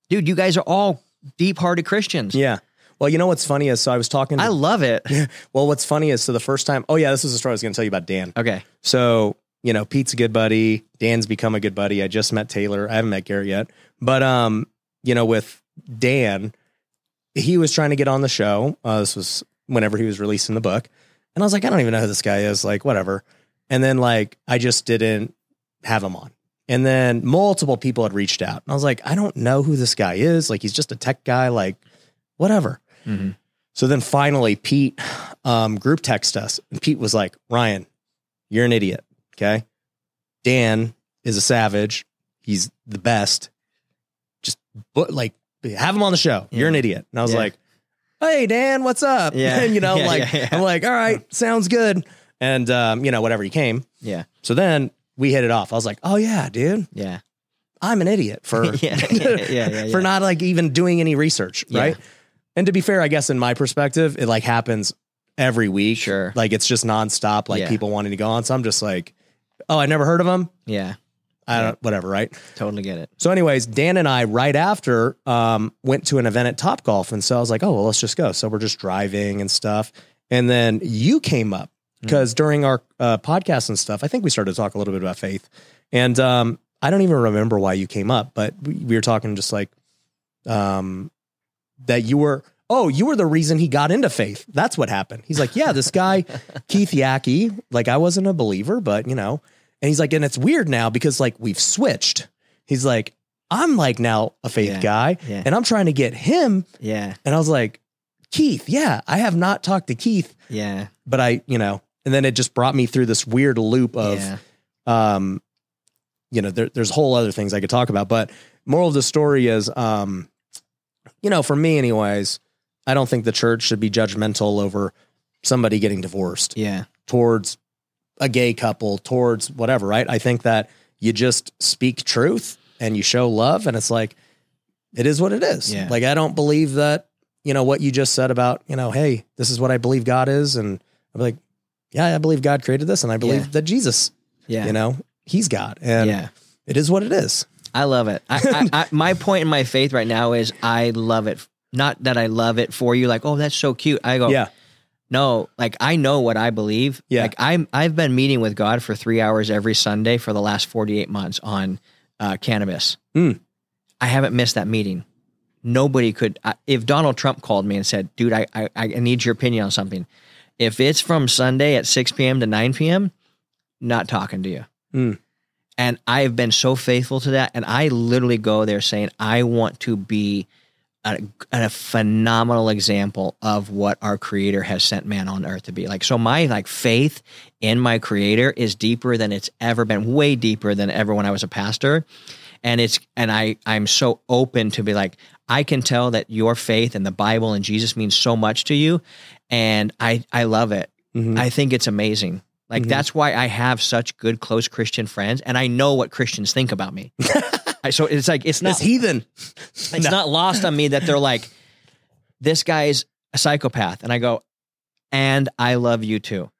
dude, you guys are all deep-hearted Christians. yeah well you know what's funny is so i was talking to, I love it. well what's funny is so the first time oh yeah this is the story i was going to tell you about dan Okay, So, you know, Pete's a good buddy. Dan's become a good buddy. I just met Taylor. I haven't met Garrett yet. But um, you know, with Dan, he was trying to get on the show. Uh, this was whenever he was releasing the book. And I was like, I don't even know who this guy is, like, whatever. And then like I just didn't have him on. And then multiple people had reached out. And I was like, I don't know who this guy is. Like he's just a tech guy, like whatever. Mhm. So then finally Pete um, group text us. And Pete was like, Ryan, you're an idiot. Okay. Dan is a savage. He's the best. Just but like have him on the show. You're an idiot. And I was like, Hey Dan, what's up? Yeah. And you know, Yeah, like yeah, yeah. I'm like, all right, sounds good. And um, you know, whatever he came. yeah, So then we hit it off. I was like, Oh yeah, dude, yeah, I'm an idiot for yeah, yeah, for not like even doing any research, right? And to be fair, I guess in my perspective, it like happens every week. Sure. Like it's just nonstop, like people wanting to go on. So I'm just like, oh, I never heard of him. yeah. I don't, whatever, right? Totally get it. So, anyways, Dan and I, right after, um, went to an event at Top Golf. And so I was like, oh, well, let's just go. So we're just driving and stuff. And then you came up because during our uh, podcast and stuff, I think we started to talk a little bit about faith. And um, I don't even remember why you came up, but we, we were talking just like um, that you were, oh, you were the reason he got into faith. That's what happened. He's like, yeah, this guy, Keith Yackey, like I wasn't a believer, but you know, and he's like, and it's weird now because like we've switched. He's like, I'm like now a faith Yeah. guy Yeah. and I'm trying to get him. Yeah. And I was like, Keith, yeah, I have not talked to Keith, Yeah. but I, you know, and then it just brought me through this weird loop of, yeah. um, you know, there, there's whole other things I could talk about, but moral of the story is, um, you know, for me, anyways, I don't think the church should be judgmental over somebody getting divorced Yeah. towards a gay couple, towards whatever, right? I think that you just speak truth and you show love, and it's like, it is what it is. Yeah. Like, I don't believe that, you know, what you just said about, you know, hey, this is what I believe God is. And I'm like, yeah, I believe God created this, and I believe Yeah. that Jesus, Yeah. you know, he's God. And yeah. it is what it is. I love it. I, I, I, my point in my faith right now is I love it. Not that I love it for you, like, oh, that's so cute. I go, Yeah. No, like I know what I believe. Yeah. Like I'm, I've been meeting with God for three hours every Sunday for the last 48 months on uh, cannabis. Mm. I haven't missed that meeting. Nobody could, I, if Donald Trump called me and said, dude, I, I, I need your opinion on something. If it's from Sunday at 6 p.m. to 9 p.m., not talking to you. Mm. And I have been so faithful to that. And I literally go there saying, I want to be a, a phenomenal example of what our creator has sent man on earth to be. Like, so my like faith in my creator is deeper than it's ever been, way deeper than ever when I was a pastor. And it's, and I, I'm so open to be like, I can tell that your faith and the Bible and Jesus means so much to you. And I, I love it. Mhm. I think it's amazing. Like Mhm. that's why I have such good close Christian friends, and I know what Christians think about me. I, so it's like it's not This heathen. it's not lost on me that they're like, this guy's a psychopath, and I go, and I love you too.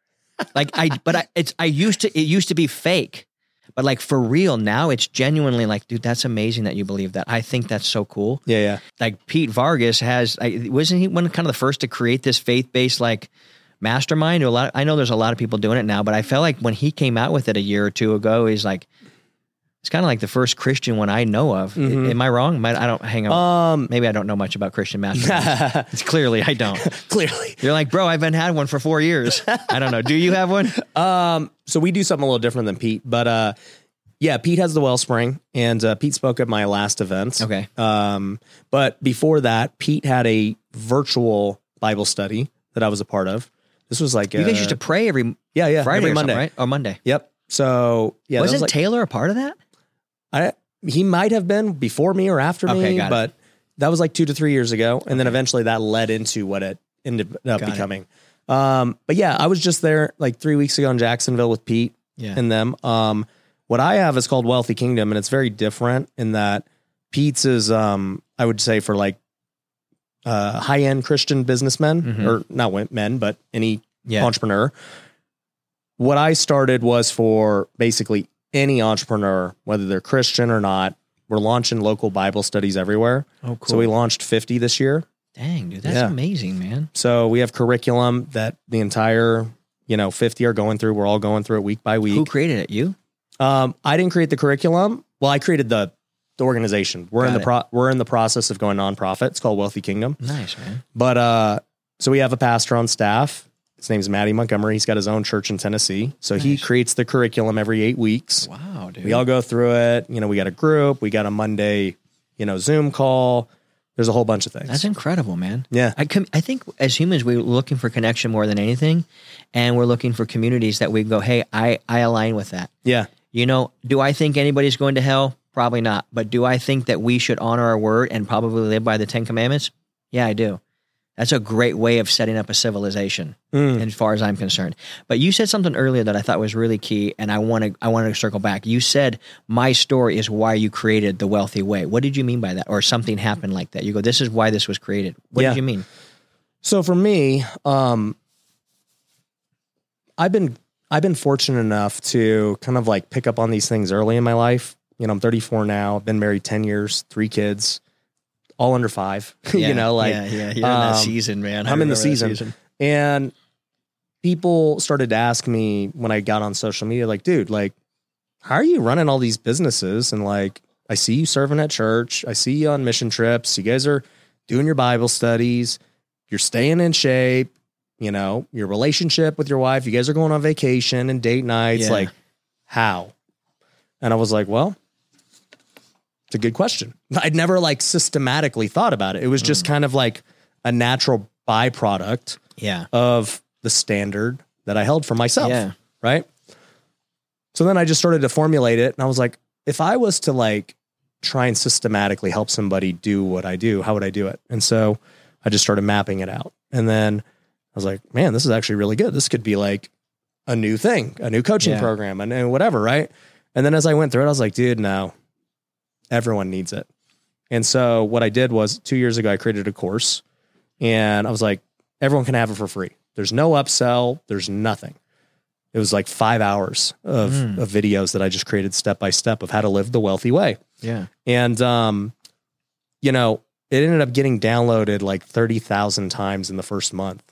Like I, but I, it's I used to it used to be fake, but like for real now, it's genuinely like, dude, that's amazing that you believe that. I think that's so cool Yeah, yeah. like Pete Vargas has I, wasn't he one kind of the first to create this faith based like mastermind? A lot I know there's a lot of people doing it now, but I felt like when he came out with it a year or two ago, he's like it's kind of like the first Christian one I know of. Mhm. Am I wrong? Might- I don't hang on. Um, Maybe I don't know much about Christian masterminds. it's clearly I don't. clearly. You're like, bro, I've been had one for four years. I don't know. Do you have one? Um, so we do something a little different than Pete, but uh, yeah, Pete has the Wellspring, and uh, Pete spoke at my last event. Okay. Um, but before that, Pete had a virtual Bible study that I was a part of. This was like You uh, guys used to pray every yeah, yeah, Friday every Monday, right? Or Monday. Yep. So yeah, Wasn't was like, Taylor a part of that? I he might have been before me or after Okay, me, got it. but that was like two to three years ago, and then eventually that led into what it ended up Got it. becoming. Um, but yeah, I was just there like three weeks ago in Jacksonville with Pete Yeah. and them. Um, what I have is called Wealthy Kingdom, and it's very different in that Pete's is, um, I would say, for like uh, high end Christian businessmen, Mhm. or not men, but any yeah. entrepreneur. What I started was for basically any entrepreneur, whether they're Christian or not. We're launching local Bible studies everywhere. Oh, cool. So we launched 50 this year. Dang, dude, that's Yeah. amazing, man. So we have curriculum that the entire, you know, 50 are going through. We're all going through it week by week. Who created it? You? Um, I didn't create the curriculum. Well, I created the the organization. We're in the pro- we're in the process of going nonprofit. It's called Wealthy Kingdom. Nice, man. But uh, so we have a pastor on staff. His name's Matty Montgomery. He's got his own church in Tennessee. So he creates the curriculum every eight weeks. Wow, dude. We all go through it. You know, we got a group. We got a Monday, you know, Zoom call. There's a whole bunch of things. That's incredible, man. yeah. I com- I think as humans we're looking for connection more than anything, and we're looking for communities that we go, hey, I I align with that. Yeah. You know, do I think anybody's going to hell? Probably not. But do I think that we should honor our word and probably live by the Ten Commandments? Yeah, I do. That's a great way of setting up a civilization, Mm. as far as I'm concerned. But you said something earlier that I thought was really key, and I want to I wanted to circle back. You said my story is why you created the wealthy way. What did you mean by that? Or something happened like that? You go, this is why this was created. What Yeah. did you mean? So for me, um, I've been I've been fortunate enough to kind of like pick up on these things early in my life. You know, I'm 34 now. Been married 10 years, three kids, all under five. you know, like yeah, yeah, you're in that um, season, man. I I'm in the that season. And people started to ask me when I got on social media, like, dude, like, how are you running all these businesses? And like, I see you serving at church. I see you on mission trips. You guys are doing your Bible studies. you're staying in shape, you know, your relationship with your wife, you guys are going on vacation and date nights. Yeah. Like, how? And I was like, well, it's a good question. I'd never like systematically thought about it. It was just Mm. kind of like a natural byproduct Yeah. of the standard that I held for myself. Yeah. Right. So then I just started to formulate it and I was like, if I was to like try and systematically help somebody do what I do, how would I do it? And so I just started mapping it out. And then I was like, man, this is actually really good. This could be like a new thing, a new coaching Yeah. program and, and whatever. Right. And then as I went through it, I was like, dude, no, everyone needs it. And so what I did was two years ago, I created a course and I was like, everyone can have it for free. There's no upsell, there's nothing. It was like five hours of, Mm. of videos that I just created step by step of how to live the wealthy way. Yeah. And, um, you know, it ended up getting downloaded like 30,000 times in the first month.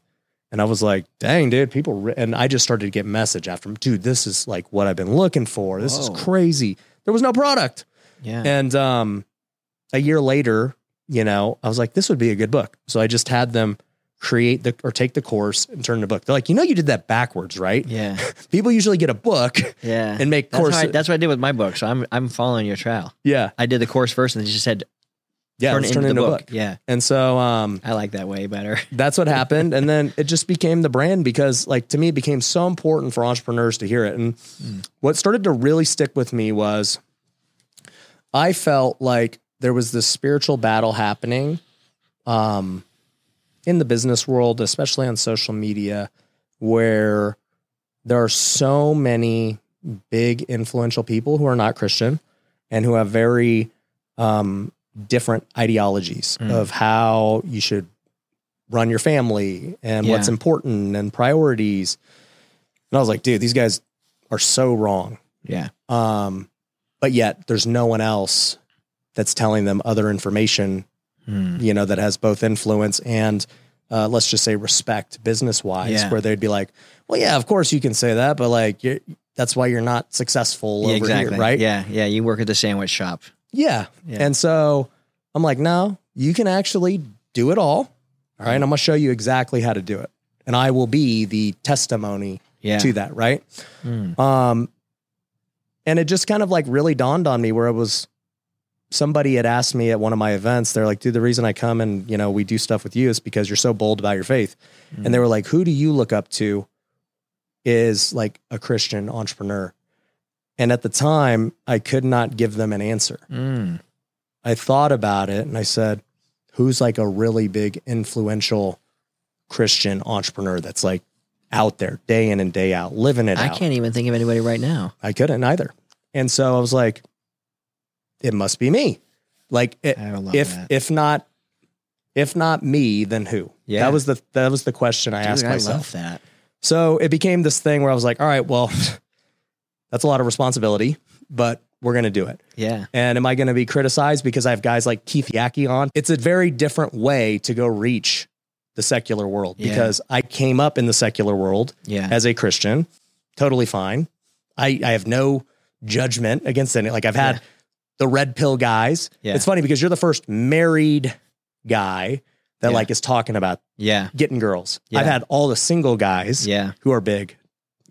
And I was like, dang, dude, people, re-. and I just started to get message after, dude, this is like what I've been looking for. This Whoa. is crazy. There was no product. Yeah. And um, a year later, you know, I was like, this would be a good book. So I just had them create the or take the course and turn the book. They're like, you know, you did that backwards, right? yeah. People usually get a book Yeah. and make That's, course. I, that's what I did with my book. So I'm I'm following your trail. yeah, I did the course first, and they just said yeah. turn it turn into it into a book. book. Yeah. And so um, I like that way better. that's what happened. and then it just became the brand because, like, to me, it became so important for entrepreneurs to hear it. And what started to really stick with me was I felt like there was this spiritual battle happening um, in the business world, especially on social media, where there are so many big influential people who are not Christian and who have very um, different ideologies Mm. of how you should run your family and what's important and priorities. And I was like, dude, these guys are so wrong. Yeah. Um, but yet there's no one else that's telling them other information, Hmm. you know, that has both influence and uh, let's just say respect business wise, Yeah. where they'd be like, well, yeah, of course you can say that, but like, that's why you're not successful Yeah, over exactly. here, right? Yeah. Yeah. You work at the sandwich shop. Yeah. Yeah. And so I'm like, no, you can actually do it all. All right. I'm going to show you exactly how to do it. And I will be the testimony Yeah. to that. Right. Hmm. Um, and it just kind of like really dawned on me where it was somebody had asked me at one of my events, they're like, dude, the reason I come and, you know, we do stuff with you is because you're so bold about your faith. And they were like, who do you look up to is like a Christian entrepreneur? And at the time, I could not give them an answer. Hmm. I thought about it and I said, who's like a really big influential Christian entrepreneur that's like out there day in and day out, living it I out? can't even think of anybody right now. I couldn't either. And so I was like, it must be me. Like it, I love if that. if not if not me, then who? Yeah. That was the that was the question I Dude, asked I myself. love that. So it became this thing where I was like, all right, well, that's a lot of responsibility, but we're gonna do it. Yeah. And am I going to be criticized because I have guys like Keith Yackey on? It's a very different way to go reach the secular world Yeah. because I came up in the secular world Yeah. as a Christian, totally fine. I, I have no judgment against any. Like I've had Yeah. the red pill guys. It's funny because you're the first married guy that like is talking about yeah. getting girls. I've had all the single guys Yeah. who are big,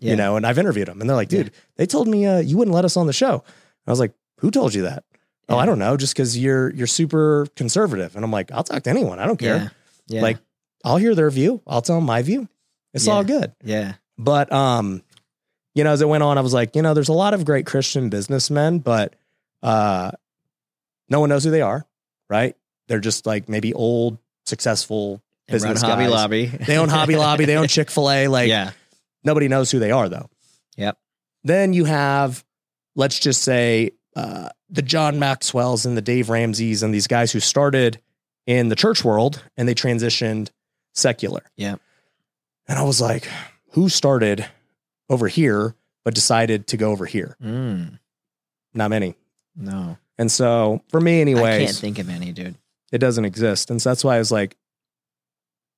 you know, and I've interviewed them and they're like, dude, they told me uh, you wouldn't let us on the show. I was like, who told you that? Oh, I don't know. Just because you're you're super conservative, and I'm like, I'll talk to anyone. I don't care. Yeah. Yeah. Like, I'll hear their view. I'll tell them my view. It's Yeah. all good. yeah. But um, you know, as it went on, I was like, you know, there's a lot of great Christian businessmen, but uh, no one knows who they are, right? They're just like maybe old, successful And business Hobby guys. Lobby. They own Hobby Lobby. They own Chick Fil A. Like, yeah. nobody knows who they are though. Yep. Then you have, let's just say, uh, the John Maxwell's and the Dave Ramseys and these guys who started in the church world and they transitioned secular. Yeah. And I was like, who started over here but decided to go over here? Mm. Not many. No. And so for me, anyway, I can't think of any, dude. it doesn't exist. And so that's why I was like,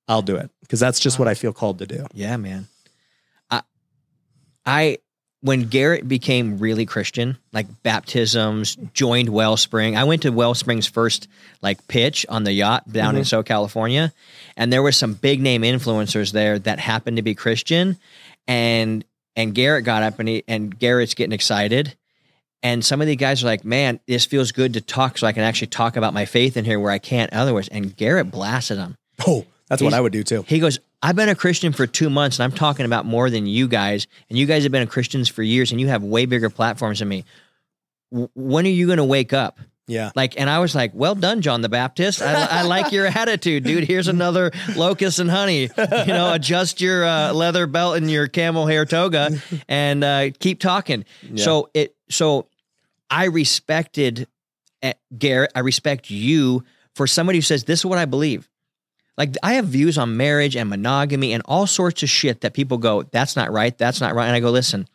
I'll do it because that's just what I feel called to do. Yeah, man. I, I, when Garrett became really Christian, like baptisms, joined Wellspring. I went to Wellspring's first like pitch on the yacht down in Mm-hmm. SoCal, California, and there were some big name influencers there that happened to be Christian, and and Garrett got up and he and Garrett's getting excited. And some of the guys are like, man, this feels good to talk so I can actually talk about my faith in here where I can't otherwise. And Garrett blasted them. Oh, that's what I would do too. He goes, I've been a Christian for two months and I'm talking about more than you guys. And you guys have been Christians for years and you have way bigger platforms than me. W- when are you going to wake up? Yeah. Like, and I was like, well done, John the Baptist. I, I like your attitude, dude. Here's another locust and honey. You know, adjust your uh, leather belt and your camel hair toga and uh, keep talking. So it, so I respected uh, Garrett. I respect you for somebody who says, this is what I believe. Like I have views on marriage and monogamy and all sorts of shit that people go, that's not right. That's not right. And I go, listen,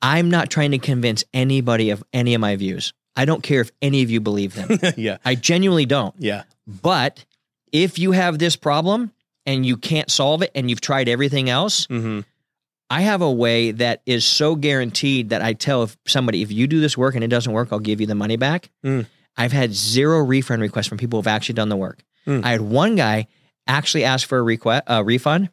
I'm not trying to convince anybody of any of my views. I don't care if any of you believe them. yeah. I genuinely don't. Yeah. But if you have this problem and you can't solve it and you've tried everything else, Mm-hmm. I have a way that is so guaranteed that I tell if somebody, if you do this work and it doesn't work, I'll give you the money back. Mm. I've had zero refund requests from people who've actually done the work. Mm. I had one guy actually ask for a request, a refund.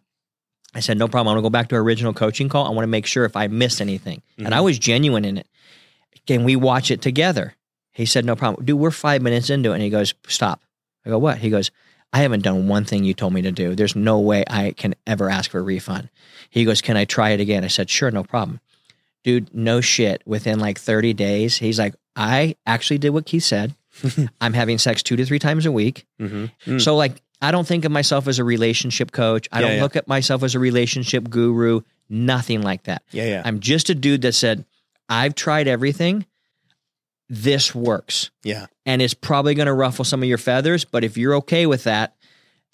I said, no problem. I want to go back to our original coaching call. I want to make sure if I missed anything. And I was genuine in it. Can we watch it together? He said, no problem. Dude, we're five minutes into it. And he goes, stop. I go, what? He goes, I haven't done one thing you told me to do. There's no way I can ever ask for a refund. He goes, Can I try it again? I said, Sure, no problem. Dude, no shit. Within like 30 days, he's like, I actually did what Keith said. I'm having sex two to three times a week. Mm-hmm. So, like, I don't think of myself as a relationship coach. I Yeah, don't yeah. look at myself as a relationship guru, nothing like that. Yeah. Yeah. I'm just a dude that said, I've tried everything. This works yeah. and it's probably going to ruffle some of your feathers. But if you're okay with that,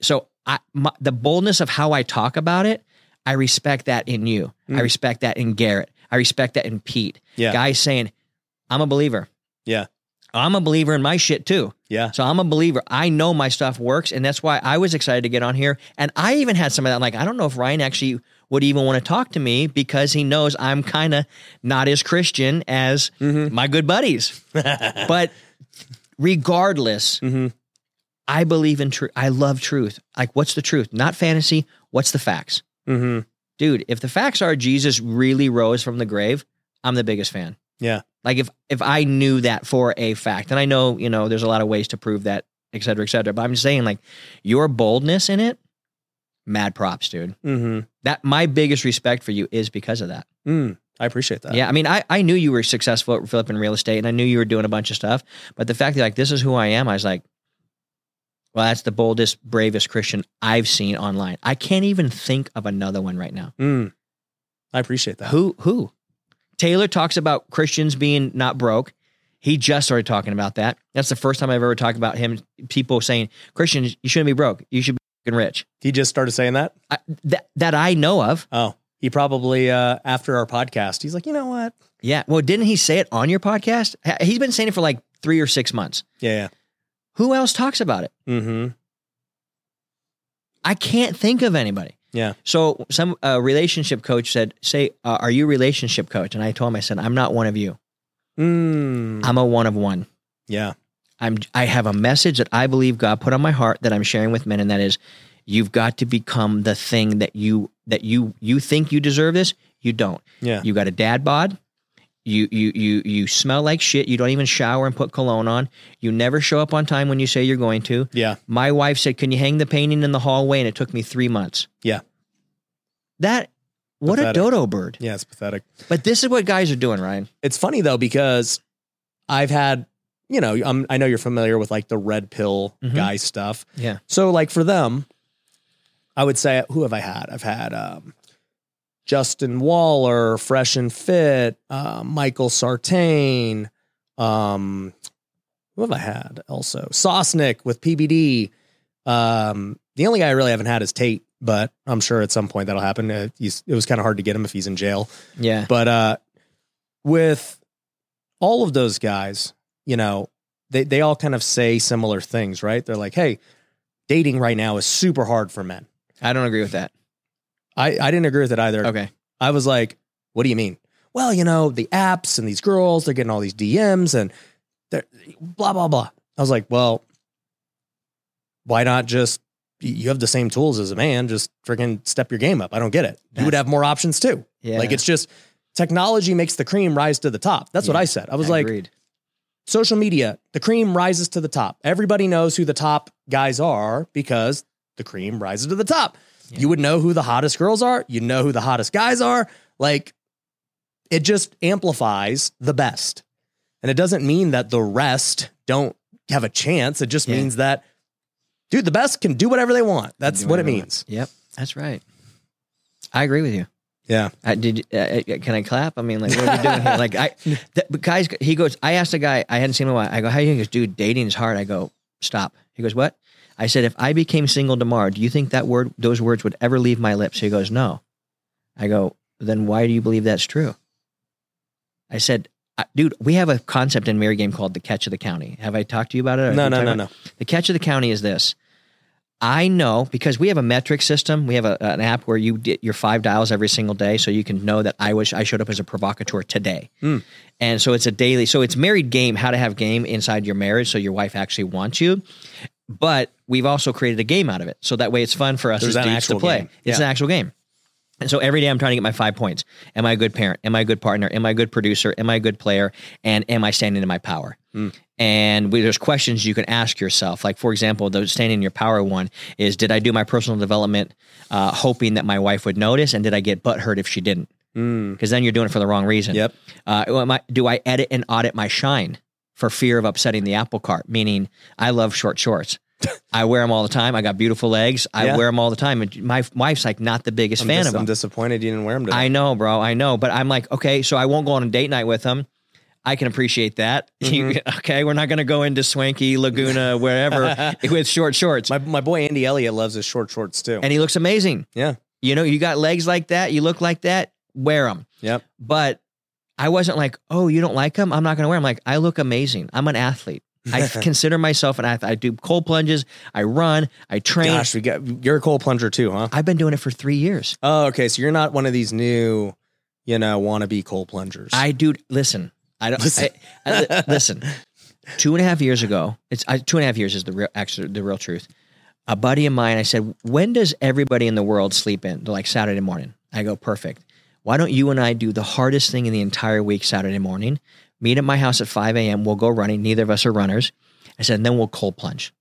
so I, my, the boldness of how I talk about it, I respect that in you. I respect that in Garrett. I respect that in Pete. Yeah. Guys saying, I'm a believer. Yeah. I'm a believer in my shit too. Yeah. So I'm a believer. I know my stuff works. And that's why I was excited to get on here. And I even had some of that. I'm like, I don't know if Ryan actually would even want to talk to me because he knows I'm kind of not as Christian as my good buddies. but regardless, Mhm. I believe in truth. I love truth. Like, what's the truth? Not fantasy. What's the facts? Mm-hmm. Dude, if the facts are Jesus really rose from the grave, I'm the biggest fan. Yeah. Like if if I knew that for a fact, and I know, you know, there's a lot of ways to prove that, et cetera, et cetera. But I'm just saying, like, your boldness in it, mad props, dude. Mm-hmm. That my biggest respect for you is because of that. Mm. I appreciate that. Yeah, I mean, I, I knew you were successful at flipping real estate, and I knew you were doing a bunch of stuff. But the fact that like this is who I am, I was like, well, that's the boldest, bravest Christian I've seen online. I can't even think of another one right now. Mm. I appreciate that. Who who? Taylor talks about Christians being not broke. He just started talking about that. That's the first time I've ever talked about him. People saying Christians, you shouldn't be broke. You should be rich. He just started saying that. I, that that I know of. Oh, he probably uh, after our podcast, he's like, you know what? Yeah. Well, didn't he say it on your podcast? He's been saying it for like three or six months. Yeah. Who else talks about it? Mm-hmm. I can't think of anybody. Yeah. So some uh, relationship coach said, "Say, uh, are you relationship coach?" And I told him, I said, "I'm not one of you. Mm. I'm a one of one. Yeah. I'm. I have a message that I believe God put on my heart that I'm sharing with men, and that is, you've got to become the thing that you that you you think you deserve. This you don't. Yeah. You got a dad bod. You you you you smell like shit. You don't even shower and put cologne on. You never show up on time when you say you're going to. Yeah. My wife said, "Can you hang the painting in the hallway?" And it took me three months. Yeah. That what Pathetic. a dodo bird. Yeah. It's pathetic. But this is what guys are doing, Ryan. It's funny though because I've had, you know, I'm, I know you're familiar with like the red pill Mhm. guy stuff. Yeah. So like for them, I would say who have I had? I've had um, Justin Waller, Fresh and Fit, uh, Michael Sartain. Um, who have I had? Also Sosnick with PBD. Um, the only guy I really haven't had is Tate, but I'm sure at some point that'll happen. Uh, he's, it was kind of hard to get him if he's in jail. Yeah. But uh, with all of those guys, you know, they, they all kind of say similar things, right? They're like, hey, dating right now is super hard for men. I don't agree with that. I, I didn't agree with it either. Okay. I was like, what do you mean? well, you know, the apps and these girls, they're getting all these DMs and they're blah, blah, blah. I was like, well, why not just, you have the same tools as a man, just freaking step your game up. I don't get it. You would have more options too. Yeah. Like it's just technology makes the cream rise to the top. That's what I said. I was like, Agreed. social media, the cream rises to the top. Everybody knows who the top guys are because the cream rises to the top. Yeah. You would know who the hottest girls are. You know who the hottest guys are. Like it just amplifies the best. And it doesn't mean that the rest don't have a chance. It just Yeah. means that, dude, the best can do whatever they want. That's what it means. Yep, that's right. I agree with you. Yeah. I did. Uh, uh, can I clap? I mean, like, what are you doing here? Like, I, guys, he goes. I asked a guy I hadn't seen him in a while. I go, how you? He goes, dude, dating is hard. I go, stop. He goes, what? I said, if I became single tomorrow, do you think that word, those words, would ever leave my lips? He goes, no. I go, then why do you believe that's true? I said, dude, we have a concept in Married Game called the catch of the county. Have I talked to you about it? No, no, no, no. The catch of the county is this. I know because we have a metric system. We have a, an app where you get your five dials every single day, so you can know that I was I showed up as a provocateur today, Hmm. and so it's a daily. So it's married game, how to have game inside your marriage, so your wife actually wants you. But we've also created a game out of it, so that way it's fun for us There's as dudes to play. It's an actual game. And so every day I'm trying to get my five points. Am I a good parent? Am I a good partner? Am I a good producer? Am I a good player? And am I standing in my power? And we, there's questions you can ask yourself. Like, for example, the standing in your power one is Did I do my personal development uh, hoping that my wife would notice? And did I get butt hurt if she didn't? Mm. Because then you're doing it for the wrong reason. Yep. Uh, I- do I edit and audit my shine for fear of upsetting the apple cart? Meaning, I love short shorts. I wear them all the time. I got beautiful legs. I Yeah. wear them all the time. And my wife's like not the biggest I'm, fan dis- of them. I'm disappointed you didn't wear them today. I know, bro. I know. But I'm like, okay, so I won't go on a date night with him. I can appreciate that. Mm-hmm. okay, we're not going to go into Swanky Laguna, wherever, with short shorts. my, my boy Andy Elliott loves his short shorts too. and he looks amazing. yeah. You know, you got legs like that. You look like that. Wear them. Yep. But I wasn't like, oh, you don't like them? I'm not going to wear them. Like, I look amazing. I'm an athlete. I consider myself an athlete. I do cold plunges. I run. I train. Gosh, we got you're a cold plunger too, huh? I've been doing it for three years. Oh, okay. So you're not one of these new, you know, wannabe cold plungers. I do. Listen, I don't. Listen. I, I, listen. Two and a half years ago, it's I, two and a half years is the real, actually the real truth. A buddy of mine, I said, "When does everybody in the world sleep in?" They're like Saturday morning. I go, "Perfect. Why don't you and I do the hardest thing in the entire week Saturday morning? Meet at my house at 5 a.m. We'll go running. Neither of us are runners." I said, and then we'll cold plunge.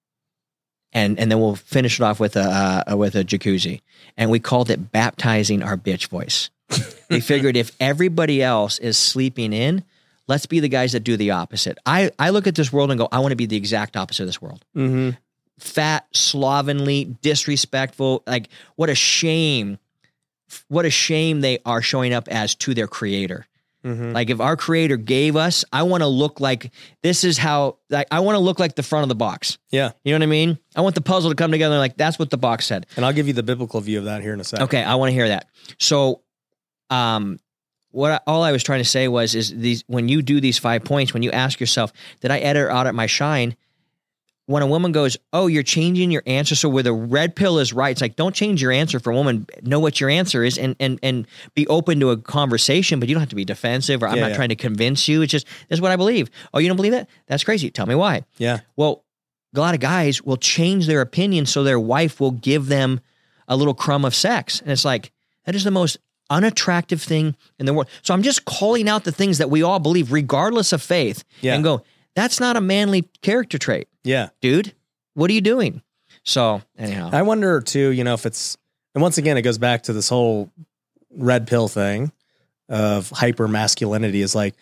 And, and then we'll finish it off with a uh, with a jacuzzi, and we called it baptizing our bitch voice. we figured if everybody else is sleeping in, let's be the guys that do the opposite. I, I look at this world and go, I want to be the exact opposite of this world. mm-hmm. Fat, slovenly, disrespectful. Like, what a shame. What a shame they are showing up as to their creator. Mm-hmm. Like, if our creator gave us, I want to look like this is how, like, I want to look like the front of the box. Yeah. You know what I mean? I want the puzzle to come together like that's what the box said. And I'll give you the biblical view of that here in a second. Okay, I want to hear that. So, um, what I, all I was trying to say was is these when you do these five points, when you ask yourself, did I edit or audit my shine? When a woman goes, "Oh, you're changing your answer," so where the red pill is right, it's like don't change your answer for a woman. Know what your answer is, and and and be open to a conversation, but you don't have to be defensive. Or I'm Yeah, not yeah. trying to convince you. It's just this is what I believe. Oh, you don't believe that? That's crazy. Tell me why. Yeah. Well, a lot of guys will change their opinion so their wife will give them a little crumb of sex. And it's like, that is the most unattractive thing in the world. So I'm just calling out the things that we all believe, regardless of faith, Yeah. and go, that's not a manly character trait, Yeah. dude. What are you doing? So, anyhow. I wonder too, you know, if it's and once again it goes back to this whole red pill thing of hyper masculinity is like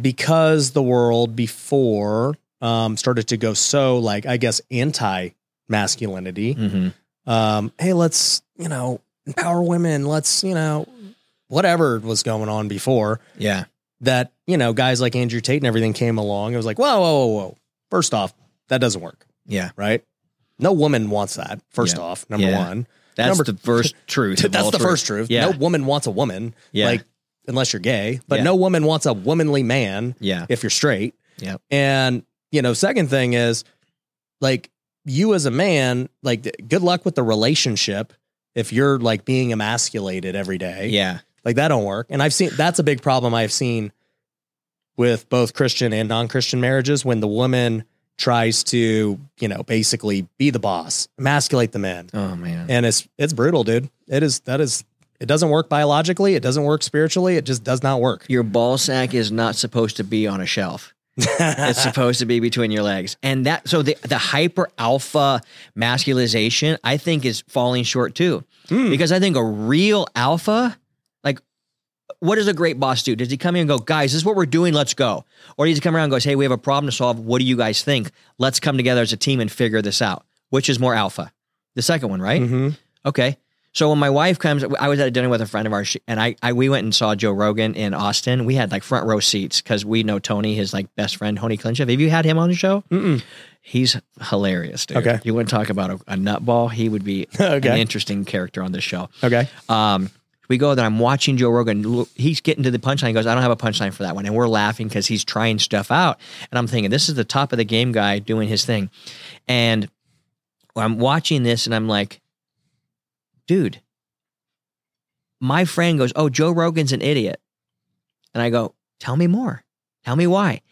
because the world before um started to go so like I guess anti masculinity. Mhm. Um hey, let's, you know, empower women, let's, you know, whatever was going on before Yeah. that, you know, guys like Andrew Tate and everything came along. It was like, whoa, whoa, whoa, whoa. First off, that doesn't work, Yeah. right? No woman wants that. First Yeah. off, number Yeah. one. That's Number- the first truth. That's the truth. first truth. Yeah. No woman wants a woman. Yeah. Like unless you're gay, but Yeah. no woman wants a womanly man Yeah. if you're straight. Yeah. And you know, second thing is like you as a man, like good luck with the relationship if you're like being emasculated every day. Yeah. Like that don't work. And I've seen that's a big problem I've seen with both Christian and non-Christian marriages when the woman tries to, you know, basically be the boss, emasculate the man. Oh man. And it's it's brutal, dude. It is that is it doesn't work biologically, it doesn't work spiritually, it just does not work. Your ball sack is not supposed to be on a shelf. it's supposed to be between your legs. And that so the the hyper alpha masculization I think is falling short too. Hmm. Because I think a real alpha what does a great boss do? Does he come in and go, guys, this is what we're doing, let's go? Or does he come around and goes, hey, we have a problem to solve. What do you guys think? Let's come together as a team and figure this out. Which is more alpha? The second one, right? Mhm. Okay. So when my wife comes, I was at a dinner with a friend of ours, and I, I we went and saw Joe Rogan in Austin. We had like front row seats because we know Tony, his like best friend, Tony Hinchcliffe. Have you had him on the show? Mm-mm. He's hilarious, dude. Okay. You want to talk about a, a nutball? He would be Okay. an interesting character on this show. Okay. Um, we go there. I'm watching Joe Rogan. He's getting to the punchline. He goes, I don't have a punchline for that one. And we're laughing because he's trying stuff out. And I'm thinking, this is the top of the game guy doing his thing. And I'm watching this and I'm like, dude, my friend goes, Oh, Joe Rogan's an idiot. And I go, Tell me more. Tell me why.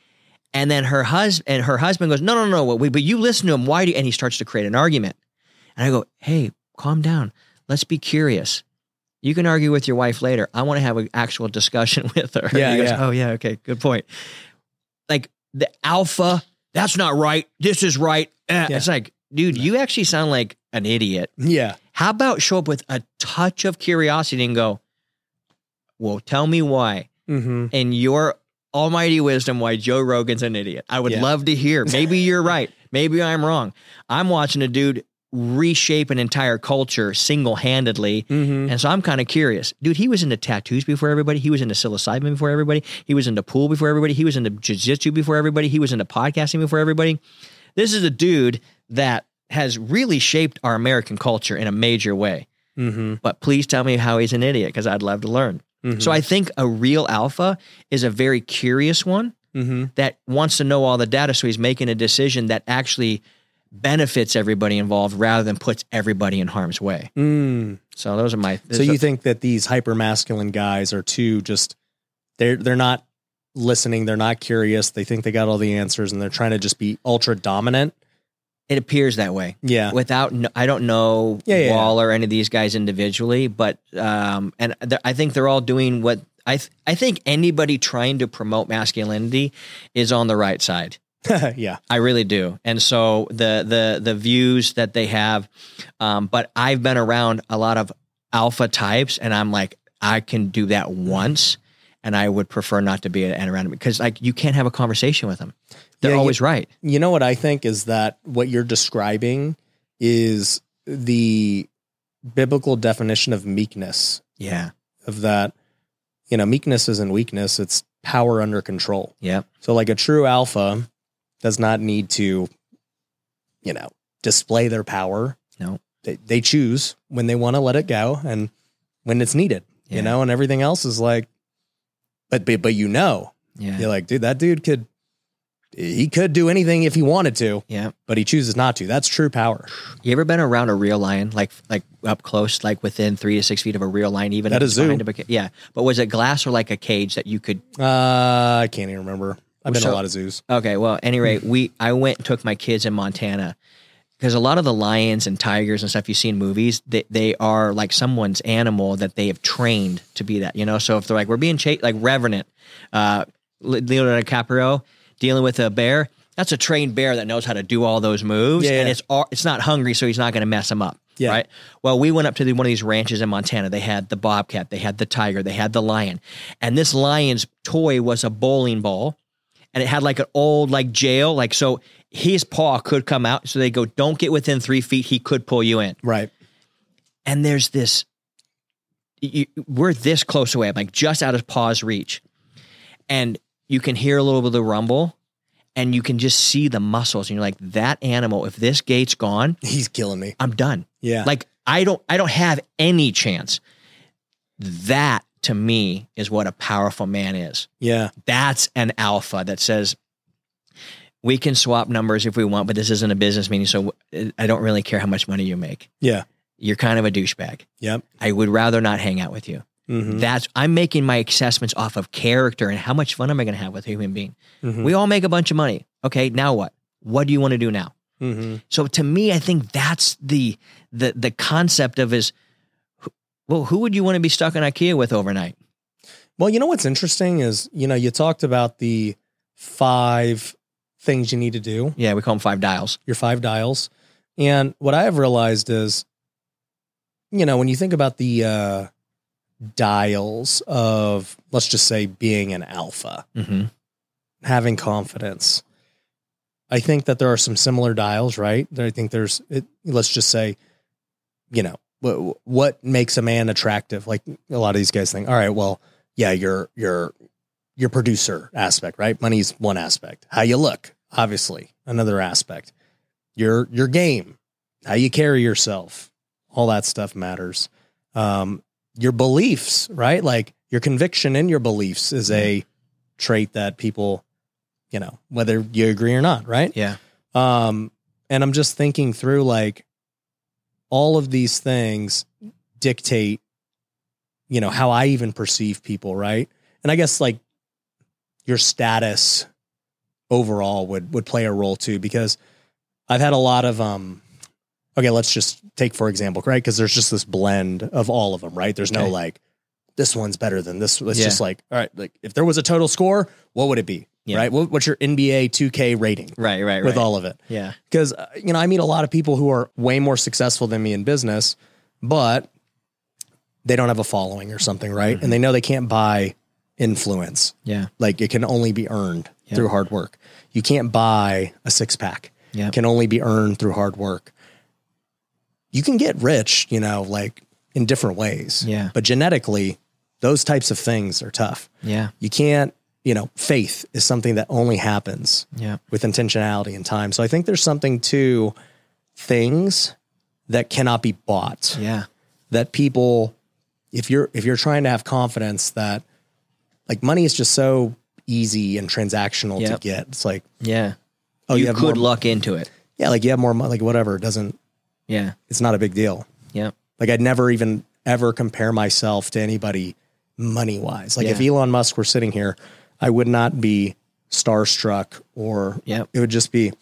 And then her husband and her husband goes, No, no, no, wait, but you listen to him. Why do you? And he starts to create an argument. And I go, Hey, calm down. Let's be curious. You can argue with your wife later. I want to have an actual discussion with her. Yeah, He goes, yeah. Oh, yeah. Okay. Good point. Like the alpha, that's not right. This is right. Eh. Yeah. It's like, dude, you actually sound like an idiot. Yeah. How about show up with a touch of curiosity and go, well, tell me why Mm-hmm. in your almighty wisdom why Joe Rogan's an idiot. I would Yeah. love to hear. Maybe you're right. Maybe I'm wrong. I'm watching a dude reshape an entire culture single handedly. Mm-hmm. And so I'm kind of curious. Dude, he was into tattoos before everybody. He was into psilocybin before everybody. He was into pool before everybody. He was into jiu-jitsu before everybody. He was into podcasting before everybody. This is a dude that has really shaped our American culture in a major way. Mm-hmm. But please tell me how he's an idiot because I'd love to learn. So I think a real alpha is a very curious one Mm-hmm. that wants to know all the data. So he's making a decision that actually benefits everybody involved rather than puts everybody in harm's way. Mm. So those are my. So you think that these hyper masculine guys are too just they're they're not listening, they're not curious, they think they got all the answers and they're trying to just be ultra dominant. it appears that way. Yeah. Without, I don't know Yeah, yeah, Wall or any of these guys individually, but um, and I think they're all doing what I th- I think anybody trying to promote masculinity is on the right side. yeah. I really do. And so the the the views that they have, um, but I've been around a lot of alpha types, and I'm like, I can do that once, and I would prefer not to be around them because like you can't have a conversation with them. They're Yeah, you- always right. You know what I think is that what you're describing is the biblical definition of meekness Yeah. of that you know meekness isn't weakness it's power under control Yeah. so like a true alpha does not need to you know display their power No. they, they choose when they want to let it go and when it's needed Yeah. you know and everything else is like but but, but you know Yeah. you're like dude that dude could he could do anything if he wanted to Yeah. but he chooses not to that's true power You ever been around a real lion, like like up close, like within three to six feet of a real lion, even At a zoo. a yeah. But was it glass or like a cage that you could uh i can't even remember i've been to So- a lot of zoos Okay, well, anyway, we I went and took my kids in Montana because a lot of the lions and tigers and stuff you see in movies, they they are like someone's animal that they have trained to be that, you know. So if they're like we're being chased, like Revenant, uh, Leonardo DiCaprio dealing with a bear, that's a trained bear that knows how to do all those moves, Yeah, and yeah. it's all, it's not hungry, so he's not going to mess them up. Yeah. Right. Well, we went up to the, one of these ranches in Montana. They had the bobcat, they had the tiger, they had the lion, and this lion's toy was a bowling ball and it had like an old like jail like so his paw could come out. So they go don't get within three feet. He could pull you in. Right. And there's this you, we're this close away i'm like just out of paw's reach. And you can hear a little bit of the rumble and you can just see the muscles and you're like that animal if this gate's gone he's killing me. I'm done. Yeah. Like i don't i don't have any chance. That to me is what a powerful man is yeah that's an alpha that says we can swap numbers if we want, but this isn't a business meeting, so I don't really care how much money you make. yeah You're kind of a douchebag. yep I would rather not hang out with you. Mhm. That's I'm making my assessments off of character and how much fun am I going to have with a human being. Mhm. We all make a bunch of money. Okay, now what? What do you want to do now? Mhm. So to me, I think that's the the the concept of is well, who would you want to be stuck in IKEA with overnight? Well, you know what's interesting is, you know, you talked about the five things you need to do, Yeah, we call them five dials. your five dials. And what I have realized is, you know, when you think about the uh, dials of, let's just say, being an alpha, Mm-hmm. having confidence, I think that there are some similar dials, right? I think there's, it, let's just say, you know, what, what makes a man attractive? Like a lot of these guys think, all right, well, yeah, your your your producer aspect, right? Money's one aspect. How you look, obviously, another aspect. Your your game, how you carry yourself, all that stuff matters. Um, your beliefs, right? Like your conviction in your beliefs is a trait that people, you know, whether you agree or not, right? Yeah. Um, and I'm just thinking through like all of these things dictate, you know, how I even perceive people, right? And I guess like your status overall would would play a role too, because I've had a lot of um okay, let's just take for example, right? Because there's just this blend of all of them, right? There's no like this one's better than this. It's Yeah. just like, all right, like if there was a total score, what would it be? Yeah. Right? What, what's your NBA 2K rating Right, right, right. with all of it? yeah. because uh, you know I meet a lot of people who are way more successful than me in business, but they don't have a following or something, right? Mm-hmm. And they know they can't buy influence. Yeah. Like it can only be earned Yeah. through hard work. You can't buy a six pack. Yeah. It can only be earned through hard work. You can get rich, you know, like in different ways. Yeah. But genetically, those types of things are tough. Yeah. You can't, you know, faith is something that only happens Yeah. with intentionality and time. So I think there's something to things that cannot be bought. Yeah. That people if you're if you're trying to have confidence that like money is just so easy and transactional Yep. to get. It's like, Yeah. oh, you, have could more, luck into it. Yeah, like you have more money, like whatever. It doesn't Yeah. it's not a big deal. Yeah. Like I'd never even ever compare myself to anybody money wise. Like if Elon Musk were sitting here, I would not be starstruck or Yep. it would just be,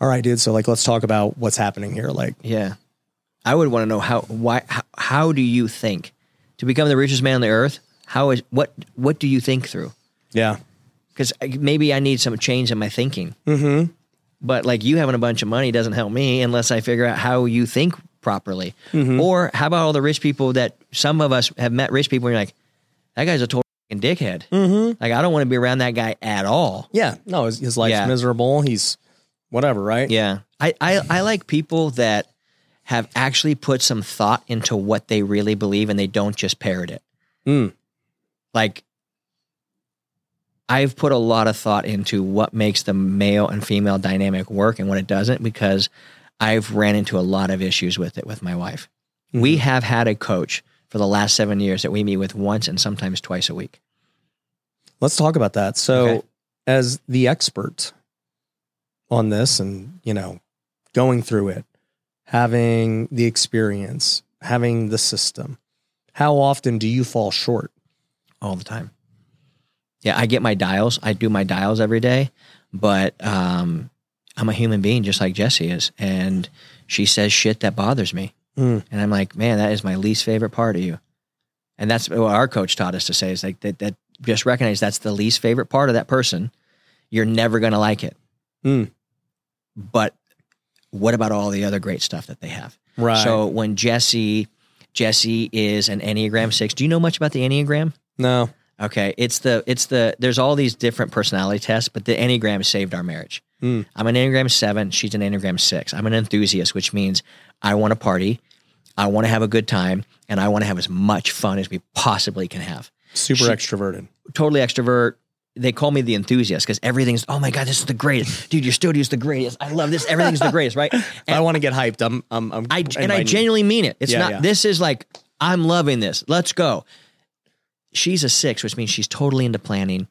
all right, dude. So like, let's talk about what's happening here. Like, Yeah. I would want to know how why how, how do you think to become the richest man on the earth? How is what what do you think through? yeah, Because maybe I need some change in my thinking. mm-hmm. But like you having a bunch of money doesn't help me unless I figure out how you think properly. Mm-hmm. Or how about all the rich people that some of us have met rich people and you're like, that guy's a total dickhead. Mm-hmm. Like I don't want to be around that guy at all. yeah. No, his, his life's Yeah. miserable. He's whatever, right? Yeah. I, I, I like people that have actually put some thought into what they really believe and they don't just parrot it. Mm. Like I've put a lot of thought into what makes the male and female dynamic work and what it doesn't because I've ran into a lot of issues with it with my wife. We have had a coach for the last seven years that we meet with once and sometimes twice a week. Let's talk about that. So, Okay. as the expert on this and, you know, going through it, having the experience, having the system, how often do you fall short? all the time. Yeah, I get my dials. I do my dials every day, but um, I'm a human being just like Jesse is, and she says shit that bothers me, Mm. and I'm like, man, that is my least favorite part of you, and that's what our coach taught us to say is like that. That just recognize that's the least favorite part of that person. You're never gonna like it, Mm. but what about all the other great stuff that they have? Right. So when Jesse, Jesse is an Enneagram six. Do you know much about the Enneagram? no. Okay, it's the it's the there's all these different personality tests, but the Enneagram saved our marriage. Hmm. I'm an Enneagram seven. She's an Enneagram six. I'm an enthusiast, which means I want to party, I want to have a good time, and I want to have as much fun as we possibly can have. Super She- extroverted. Totally extrovert. They call me the enthusiast because everything's oh my god, this is the greatest, dude. Your studio's the greatest. I love this. Everything's the greatest, right? If I want to get hyped, I'm, I'm, I'm I and I genuinely mean it. It's Yeah, not. yeah. This is like I'm loving this. Let's go. She's a six, which means she's totally into planning.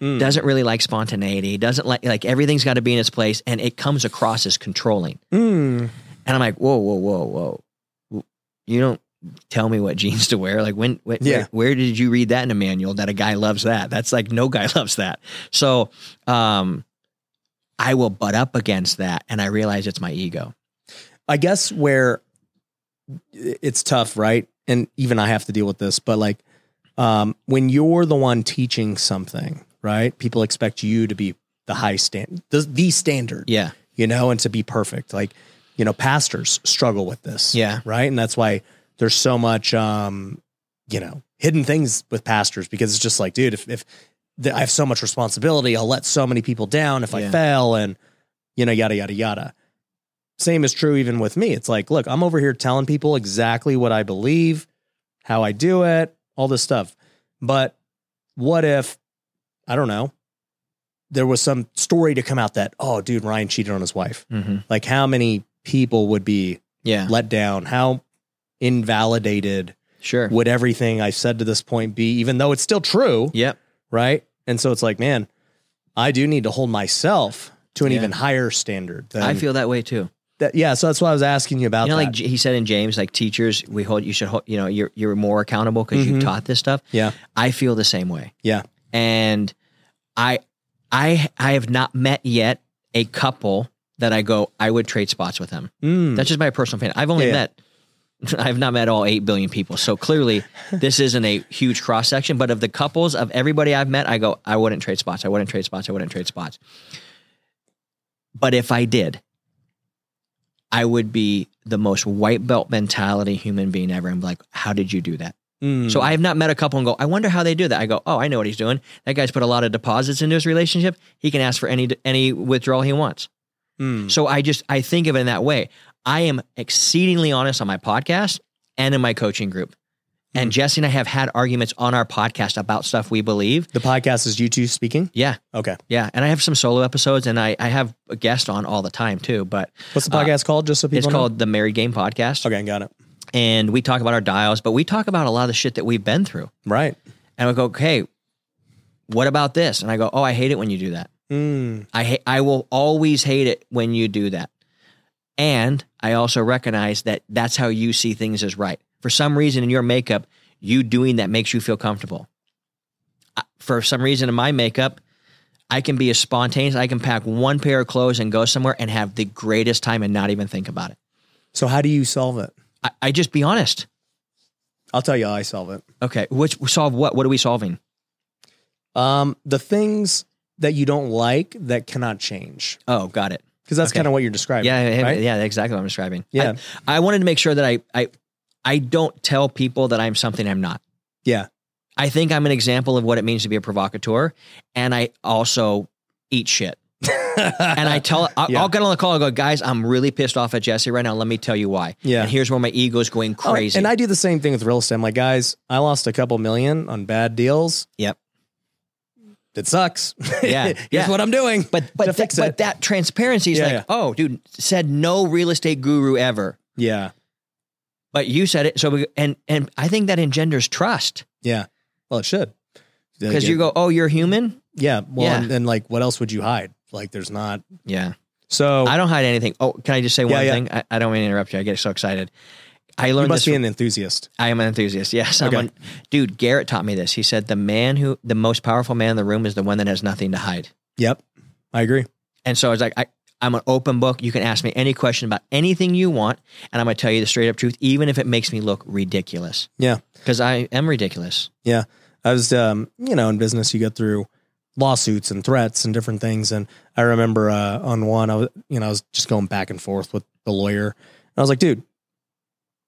Mm. Doesn't really like spontaneity. Doesn't like like everything's got to be in its place, and it comes across as controlling. Mm. And I'm like, whoa, whoa, whoa, whoa. You don't tell me what jeans to wear. Like when, when Yeah. where, where did you read that in a manual that a guy loves that? That's like no guy loves that. So, um, I will butt up against that, and I realize it's my ego. I guess where it's tough, right? And even I have to deal with this, but like um, when you're the one teaching something, right? People expect you to be the high stand, the, the standard, Yeah, you know, and to be perfect. Like, you know, pastors struggle with this, Yeah. right? And that's why there's so much, um, you know, hidden things with pastors because it's just like, dude, if, if the, I have so much responsibility, I'll let so many people down if I fail, and you know, yada yada yada same is true even with me. It's like, look, I'm over here telling people exactly what I believe, how I do it, all this stuff. But what if, I don't know, there was some story to come out that, oh, dude, Ryan cheated on his wife? hmm Like, how many people would be yeah, let down? How invalidated sure. would everything I said to this point be, even though it's still true? Yep. Right. And so it's like, man, I do need to hold myself to an Yeah. even higher standard. Than I feel that way too. that. Yeah. So that's why I was asking you about You know, that. like he said in James, like teachers, we hold you should hold, you know you're you're more accountable because Mhm. you taught this stuff. Yeah. I feel the same way. Yeah. and I I I have not met yet a couple that I go I would trade spots with them. Mm. That's just my personal opinion. I've only Yeah, met. I have not met all eight billion people, so clearly this isn't a huge cross section. But of the couples of everybody I've met, I go, I wouldn't trade spots. I wouldn't trade spots. I wouldn't trade spots. But if I did, I would be the most white belt mentality human being ever. And be like, how did you do that? Mm. So I have not met a couple and go, I wonder how they do that. I go, oh, I know what he's doing. That guy's put a lot of deposits into his relationship. He can ask for any any withdrawal he wants. Mm. So I just I think of it in that way. I am exceedingly honest on my podcast and in my coaching group. And Mm. Jesse and I have had arguments on our podcast about stuff we believe. the podcast is you two speaking. Yeah, Okay. yeah. And I have some solo episodes and I, I have a guest on all the time too. But What's the Uh, podcast called? Just so people it's know? called the Married Game Podcast. Okay, got it. And we talk about our dials, but we talk about a lot of the shit that we've been through. Right. And we go, okay, what about this? And I go, oh, I hate it when you do that. Mm. I ha- I will always hate it when you do that. And I also recognize that that's how you see things as right. For some reason in your makeup, you doing that makes you feel comfortable. For some reason in my makeup, I can be as spontaneous. I can pack one pair of clothes and go somewhere and have the greatest time and not even think about it. So how do you solve it? I, I just be honest. I'll tell you how I solve it. Okay, which solve what? What are we solving? Um, the things that you don't like that cannot change, Oh, got it. because that's Okay. kind of what you're describing. Yeah, yeah, right? yeah, exactly what I'm describing. Yeah. I, I wanted to make sure that I, I, I don't tell people that I'm something I'm not. Yeah. I think I'm an example of what it means to be a provocateur, and I also eat shit. And I tell, I'll, Yeah. I'll get on the call and go, guys, I'm really pissed off at Jesse right now. Let me tell you why. Yeah. And here's where my ego's going Oh, crazy. and I do the same thing with real estate. I'm like, guys, I lost a couple million on bad deals. Yep. It sucks. Yeah, Here's yeah. what I'm doing. but but fix but that transparency is Yeah, like, yeah. oh, dude, said no real estate guru ever. yeah. But you said it. So we, and and I think that engenders trust Yeah. Well, it should. because you go, oh, you're human. yeah. Well, Yeah. And, and like, what else would you hide? Like, there's not. Yeah. So I don't hide anything. Oh, can I just say one thing? I, I don't mean to interrupt you. I get so excited. I you learned must this. be an enthusiast. I am an enthusiast. Yes, Okay. I'm an, dude. Garrett taught me this. He said the man who, the most powerful man in the room, is the one that has nothing to hide. Yep. I agree. And so I was like, I, I'm an open book. You can ask me any question about anything you want, and I'm going to tell you the straight up truth, even if it makes me look ridiculous. Yeah. Because I am ridiculous. Yeah. I was, um, you know, in business, you go through lawsuits and threats and different things. And I remember uh, on one, I was, you know, I was just going back and forth with the lawyer. And I was like, dude,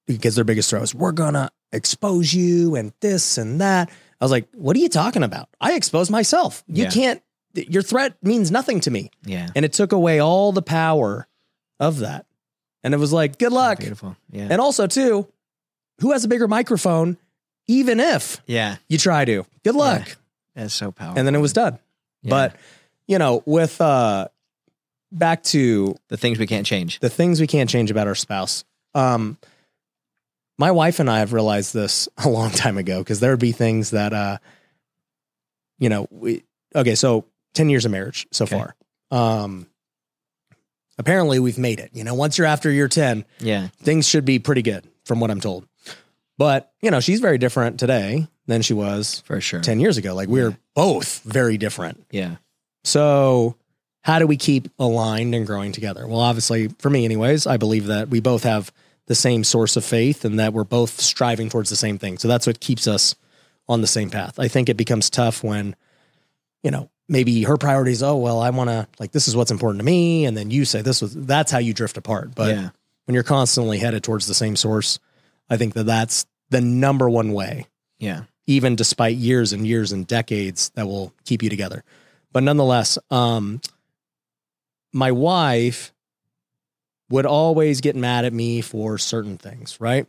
because their biggest threat was, we're going to expose you and this and that. I was like, what are you talking about? I expose myself. You Yeah. can't, your threat means nothing to me. Yeah. And it took away all the power of that. And it was like, good luck. Beautiful. Yeah. And also, too, who has a bigger microphone, even if yeah. you try to? Good luck. That's so powerful. And then it was done. Yeah. But, you know, with uh back to the things we can't change. the things we can't change about our spouse. Um my wife and I have realized this a long time ago because there would be things that uh you know, we okay, so 10 years of marriage so Okay. far. Um apparently we've made it. You know, once you're after year 10, Yeah. things should be pretty good from what I'm told. But, you know, she's very different today than she was For sure. 10 years ago. Like we're Yeah. both very different. Yeah. So, how do we keep aligned and growing together? Well, obviously, for me, anyways, I believe that we both have the same source of faith and that we're both striving towards the same thing. So, that's what keeps us on the same path. I think it becomes tough when, you know, maybe her priorities, oh, well, I want to, like, this is what's important to me. And then you say this was, that's how you drift apart. But yeah. when you're constantly headed towards the same source, I think that that's the number one way Yeah. even despite years and years and decades that will keep you together. But nonetheless, um, my wife would always get mad at me for certain things, right?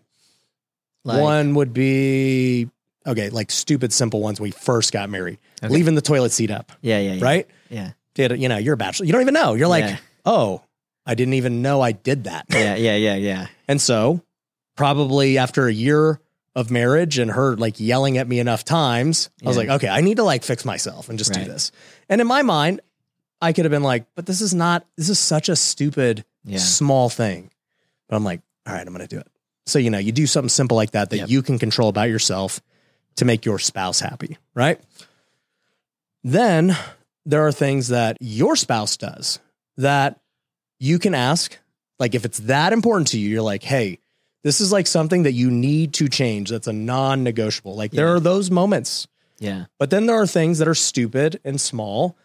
Like- One would be okay, like stupid simple ones when we first got married. Okay. Leaving the toilet seat up, Yeah. Yeah. Yeah. right? Yeah. Did you know, you're a bachelor. You don't even know. You're like, Yeah. "Oh, I didn't even know I did that." Yeah. Yeah. Yeah. Yeah. And so, probably after a year of marriage and her like yelling at me enough times, I was like, okay, I need to like fix myself and just do this. And in my mind, I could have been like, but this is not, this is such a stupid, Yeah. small thing. But I'm like, all right, I'm going to do it. So, you know, you do something simple like that that Yep. you can control about yourself to make your spouse happy, right? Then there are things that your spouse does that you can ask. Like, if it's that important to you, you're like, hey, this is like something that you need to change. That's a non negotiable. Like, there are those moments. Yeah. But then there are things that are stupid and small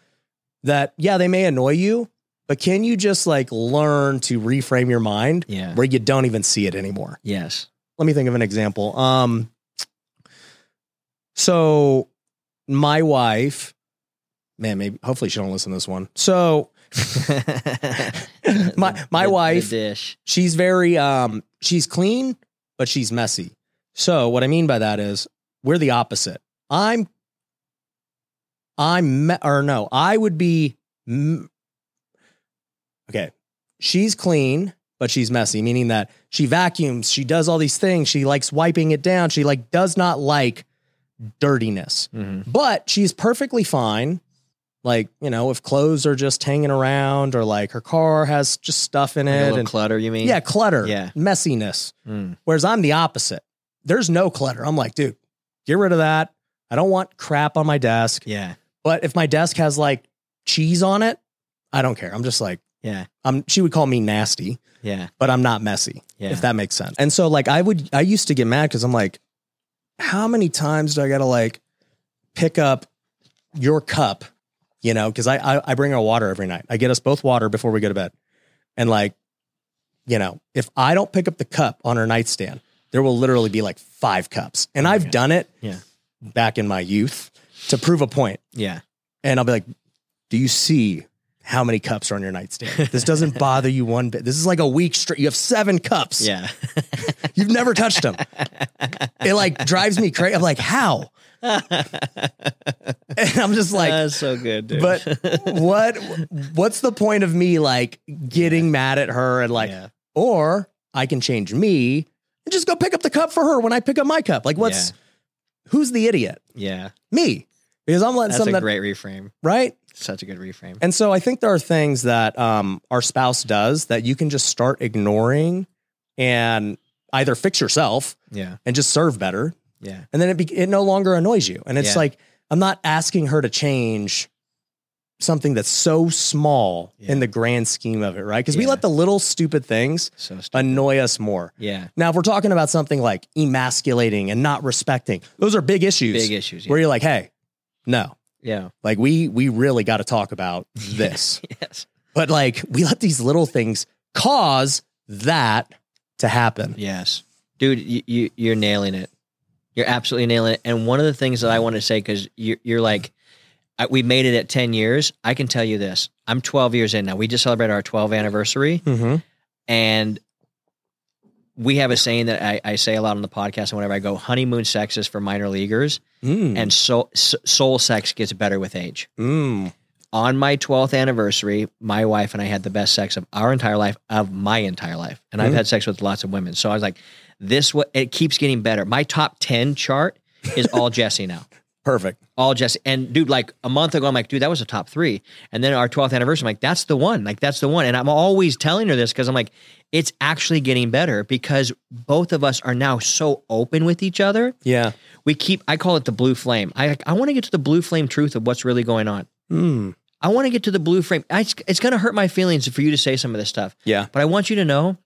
that, yeah, they may annoy you, but can you just like learn to reframe your mind Yeah. where you don't even see it anymore? Yes. Let me think of an example. Um, so my wife, man, maybe hopefully she don't listen to this one. So My- my The- the wife- dish. she's very um she's clean but she's messy so what i mean by that is we're the opposite i'm i'm me- or no i would be m- okay she's clean but she's messy meaning that she vacuums she does all these things she likes wiping it down she like does not like dirtiness Mhm. but she's perfectly fine like you know if clothes are just hanging around or like her car has just stuff in Like it and clutter. You mean? yeah, clutter, Yeah. messiness. Mm. Whereas I'm the opposite. There's no clutter. I'm like, dude, get rid of that. I don't want crap on my desk. Yeah. But if my desk has like cheese on it, I don't care. I'm just like, Yeah. I'm she would call me nasty, Yeah. but I'm not messy, Yeah. if that makes sense. And so like I would I used to get mad because I'm like, how many times do I gotta like pick up your cup? You know, because I, I I bring her water every night. I get us both water before we go to bed. And like, you know, if I don't pick up the cup on her nightstand, there will literally be like five cups. And oh, I've done it Yeah. back in my youth to prove a point. Yeah. And I'll be like, do you see how many cups are on your nightstand? This doesn't bother you one bit. This is like a week straight. You have seven cups. Yeah. You've never touched them. It like drives me crazy. I'm like, how? And I'm just like, That's so good, dude. but what what's the point of me like getting mad at her and like yeah. or I can change me and just go pick up the cup for her when I pick up my cup. Like what's who's the idiot? Yeah. Me. Because I'm letting That's something a that great reframe. right? Such a good reframe. And so I think there are things that um, our spouse does that you can just start ignoring and either fix yourself Yeah. and just serve better, Yeah. and then it be, it no longer annoys you. And it's Yeah. like I'm not asking her to change something that's so small Yeah. in the grand scheme of it, right? Because we let the little stupid things So stupid. annoy us more. yeah. Now, if we're talking about something like emasculating and not respecting, those are big issues. Big issues. Yeah. Where you're like, hey, no, yeah. like we we really got to talk about this. Yes. But like we let these little things cause that to happen. Yes. Dude, you, you you're nailing it. You're absolutely nailing it. And one of the things that I want to say because you're, you're like, we made it at 10 years. I can tell you this. I'm 12 years in now. We just celebrated our 12th anniversary, Mm-hmm. and we have a saying that I, I say a lot on the podcast and whenever I go, honeymoon sex is for minor leaguers, Mm. and soul, soul sex gets better with age. Mm. On my 12th anniversary, my wife and I had the best sex of our entire life, of my entire life. And I've Mhm. had sex with lots of women. So I was like, this what it keeps getting better. My top 10 chart is all Jesse now. Perfect. all just And dude, like a month ago, I'm like, dude, that was a top three. And then our 12th anniversary, I'm like, that's the one. Like, that's the one. And I'm always telling her this because I'm like, it's actually getting better because both of us are now so open with each other. Yeah. We keep, I call it the blue flame. I, I want to get to the blue flame truth of what's really going on. Mm. I want to get to the blue flame. I, it's going to hurt my feelings for you to say some of this stuff, Yeah. but I want you to know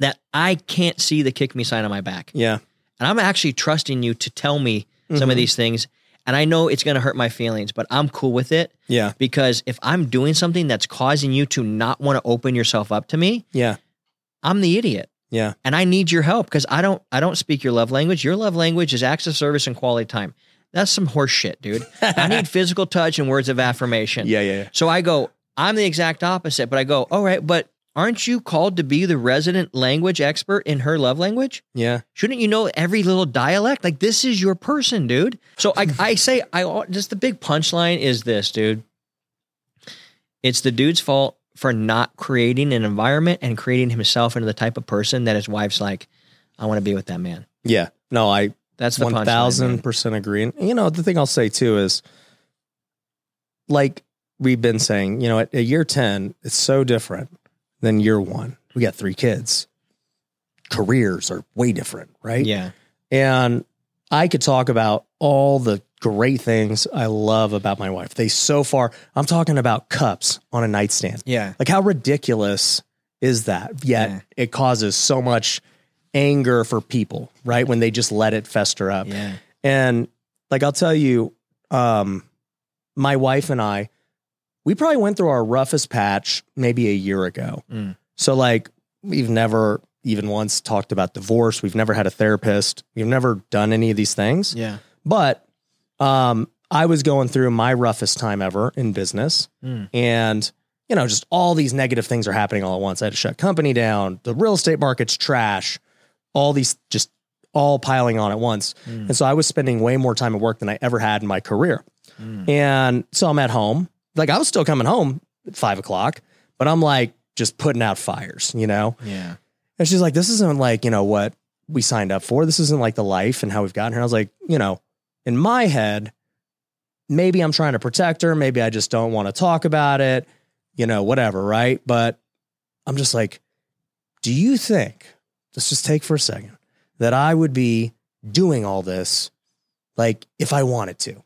that I can't see the kick me sign on my back. Yeah. And I'm actually trusting you to tell me some of Mhm. these things. And I know it's going to hurt my feelings, but I'm cool with it Yeah. because if I'm doing something that's causing you to not want to open yourself up to me, Yeah. I'm the idiot. Yeah. And I need your help because I don't I don't speak your love language. Your love language is acts of service and quality time. That's some horse shit, dude. I need physical touch and words of affirmation. Yeah. Yeah. Yeah. So I go, I'm the exact opposite, but I go, all right, but aren't you called to be the resident language expert in her love language? Yeah. Shouldn't you know every little dialect? Like this is your person, dude. So I, I say, I just the big punchline is this, dude. It's the dude's fault for not creating an environment and creating himself into the type of person that his wife's like, I want to be with that man. Yeah. No, I That's the one thousand percent agree. And you know, the thing I'll say too is, like we've been saying, you know, at, at year ten, it's so different than year one. We got three kids. Careers are way different, right? Yeah. And I could talk about all the great things I love about my wife. They so far, I'm talking about cups on a nightstand. Yeah. Like how ridiculous is that? Yet Yeah. it causes so much anger for people, right? When they just let it fester up. Yeah. And like I'll tell you, um, my wife and I, we probably went through our roughest patch maybe a year ago. Mm. So like we've never even once talked about divorce. We've never had a therapist. We've never done any of these things. Yeah. But um, I was going through my roughest time ever in business, Mm. and you know, just all these negative things are happening all at once. I had to shut company down. The real estate market's trash. All these just all piling on at once, Mm. and so I was spending way more time at work than I ever had in my career. Mm. And so I'm at home. Like I was still coming home at five o'clock, but I'm like just putting out fires, you know. Yeah. And she's like, this isn't like, you know, what we signed up for. This isn't like the life and how we've gotten here. I was like, you know, in my head, maybe I'm trying to protect her. Maybe I just don't want to talk about it, you know, whatever. Right. But I'm just like, do you think, let's just take for a second, that I would be doing all this like if I wanted to?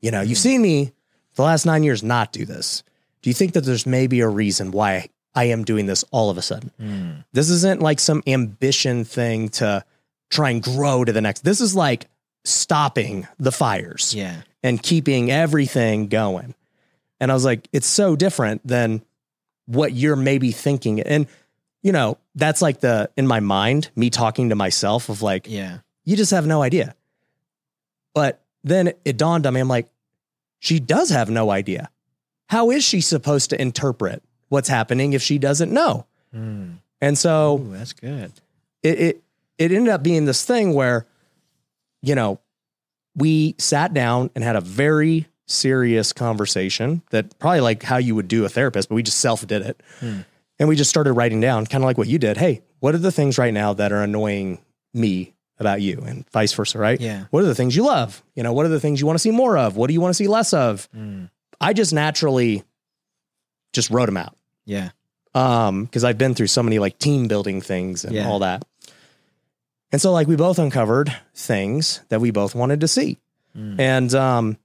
You know, you've Mhm. seen me the last nine years not do this. Do you think that there's maybe a reason why I am doing this all of a sudden? Mm. This isn't like some ambition thing to try and grow to the next. This is like stopping the fires Yeah. and keeping everything going. And I was like, it's so different than what you're maybe thinking. And, you know, that's like the, in my mind, me talking to myself of like, Yeah. you just have no idea. But then it dawned on me, I'm like, she does have no idea. How is she supposed to interpret what's happening if she doesn't know? Mm. And so, Ooh, that's good. it, it it ended up being this thing where, you know, we sat down and had a very serious conversation that probably like how you would do a therapist, but we just self did it. Hmm. And we just started writing down, kind of like what you did. Hey, what are the things right now that are annoying me about you and vice versa, right? Yeah. What are the things you love? You know, what are the things you want to see more of? What do you want to see less of? Mm. I just naturally just wrote them out Yeah. um because i've been through so many like team building things and Yeah. all that and so like we both uncovered things that we both wanted to see Mm. and um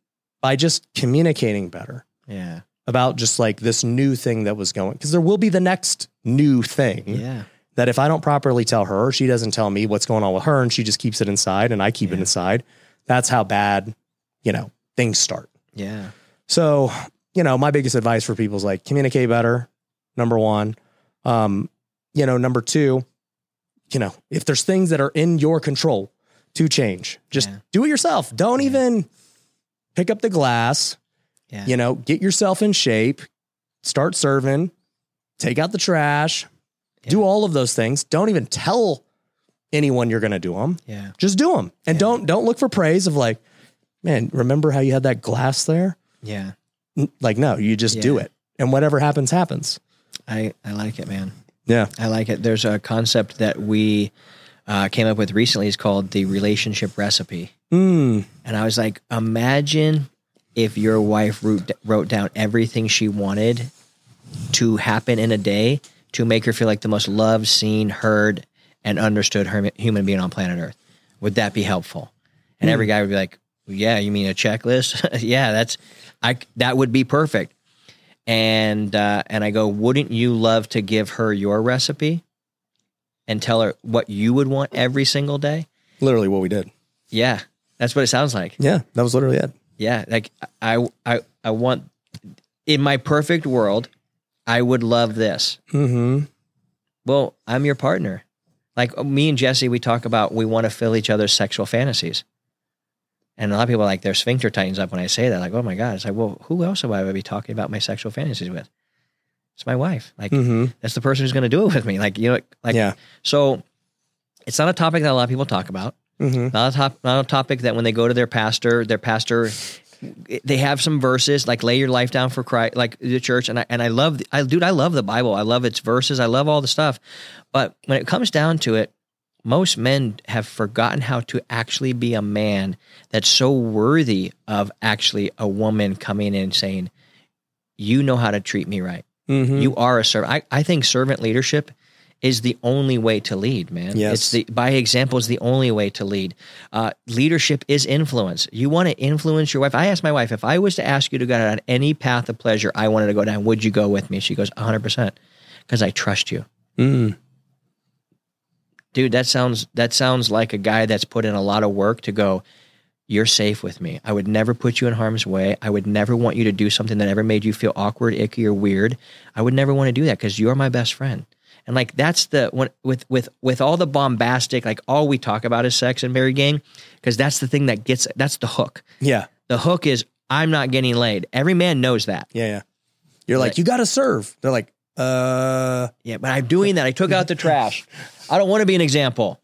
by just communicating better Yeah. about just like this new thing that was going because there will be the next new thing Yeah. That if i don't properly tell her she doesn't tell me what's going on with her and she just keeps it inside and i keep it inside that's how bad you know things start Yeah. so, you know, my biggest advice for people is like communicate better. Number one. Um, you know, number two, you know, if there's things that are in your control to change, just Yeah. do it yourself. Don't Yeah. even pick up the glass, Yeah. you know, get yourself in shape, start serving, take out the trash, do all of those things. Don't even tell anyone you're going to do them. Yeah. Just do them. And Yeah. don't don't look for praise of like, man, remember how you had that glass there? Yeah. Like, no, you just do it. And whatever happens, happens. I, I like it, man. Yeah. I like it. There's a concept that we uh, came up with recently is called the relationship recipe. Mm. And I was like, imagine if your wife wrote, wrote down everything she wanted to happen in a day to make her feel like the most loved, seen, heard, and understood her, human being on planet Earth. Would that be helpful? And every guy would be like, "Yeah, you mean a checklist? yeah, that's I. That would be perfect." And uh, and I go, "Wouldn't you love to give her your recipe and tell her what you would want every single day?" Literally what we did. Yeah, that's what it sounds like. Yeah, that was literally it. Yeah, like I I I want in my perfect world, I would love this. Mm-hmm. Well, I'm your partner. Like me and Jesse, we talk about we want to fill each other's sexual fantasies. And a lot of people are like their sphincter tightens up when I say that. Like, oh my God. It's like, well, who else would I be talking about my sexual fantasies with? It's my wife. Like Mm-hmm. that's the person who's gonna do it with me. Like, you know, like Yeah. so it's not a topic that a lot of people talk about. Mm-hmm. Not a top, not a topic that when they go to their pastor, their pastor, they have some verses like "lay your life down for Christ," like the church. And I and I love, the- I dude, I love the Bible. I love its verses. I love all the stuff. But when it comes down to it, most men have forgotten how to actually be a man that's so worthy of actually a woman coming in and saying, "You know how to treat me right. Mm-hmm. You are a servant." I, I think servant leadership is the only way to lead, man. Yes. It's the by example is the only way to lead. Uh, leadership is influence. You want to influence your wife. I asked my wife if I was to ask you to go down any path of pleasure I wanted to go down, would you go with me? She goes, 100 percent, because I trust you, Mm. dude. That sounds that sounds like a guy that's put in a lot of work to go. You're safe with me. I would never put you in harm's way. I would never want you to do something that ever made you feel awkward, icky, or weird. I would never want to do that because you're my best friend. And like that's the when, with with with all the bombastic, like all we talk about is sex and Married Game, because that's the thing that gets that's the hook. Yeah. The hook is I'm not getting laid. Every man knows that. Yeah. Yeah. You're like, you got to serve. They're like, uh, Yeah, but I'm doing that. I took out the trash. I don't want to be an example.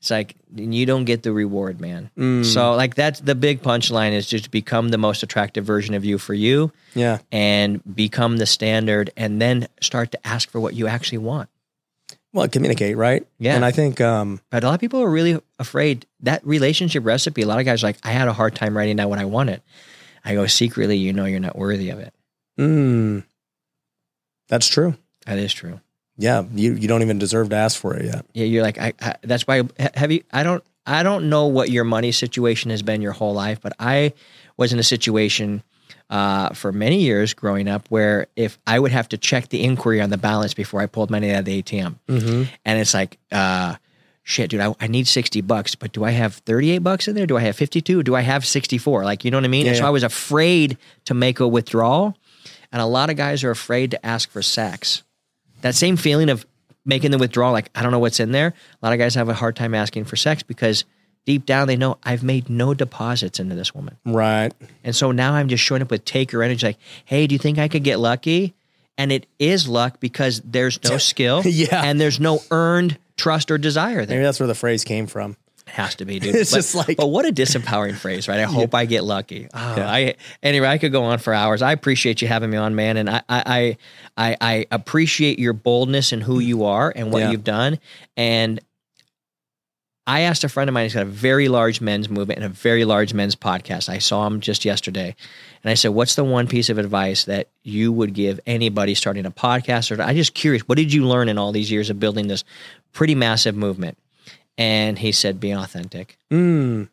It's like you don't get the reward, man. mm, So like that's the big punchline is just become the most attractive version of you for you yeah. and become the standard and then start to ask for what you actually want. Well, communicate, right? Yeah. And I think, um, But a lot of people are really afraid that relationship recipe. A lot of guys are like, I had a hard time writing down what I wanted. I go, secretly, you know, you're not worthy of it. mm, that's true. That is true. Yeah. You, you don't even deserve to ask for it yet. Yeah, you're like, I, I, that's why. Have you? I don't. I don't know what your money situation has been your whole life, but I was in a situation uh, for many years growing up where if I would have to check the inquiry on the balance before I pulled money out of the ATM, Mm-hmm. and it's like, uh, shit, dude, I, I need sixty bucks, but do I have thirty eight bucks in there? Do I have fifty two? Do I have sixty four? Like, you know what I mean? Yeah, and so yeah. I was afraid to make a withdrawal, and a lot of guys are afraid to ask for sex. That same feeling of making the withdrawal, like I don't know what's in there. A lot of guys have a hard time asking for sex because deep down they know I've made no deposits into this woman. Right. And so now I'm just showing up with taker energy, like, hey, do you think I could get lucky? And it is luck because there's no skill Yeah. and there's no earned trust or desire there. Maybe that's where the phrase came from. It has to be, dude. It's but, just like- but what a disempowering phrase, right? I hope I get lucky. Oh, I anyway, I could go on for hours. I appreciate you having me on, man, and I I I, I appreciate your boldness and who you are and what Yeah. you've done. And I asked a friend of mine who's got a very large men's movement and a very large men's podcast. I saw him just yesterday, and I said, "What's the one piece of advice that you would give anybody starting a podcast?" Or I'm just curious, what did you learn in all these years of building this pretty massive movement? And he said, "Be authentic." Mm.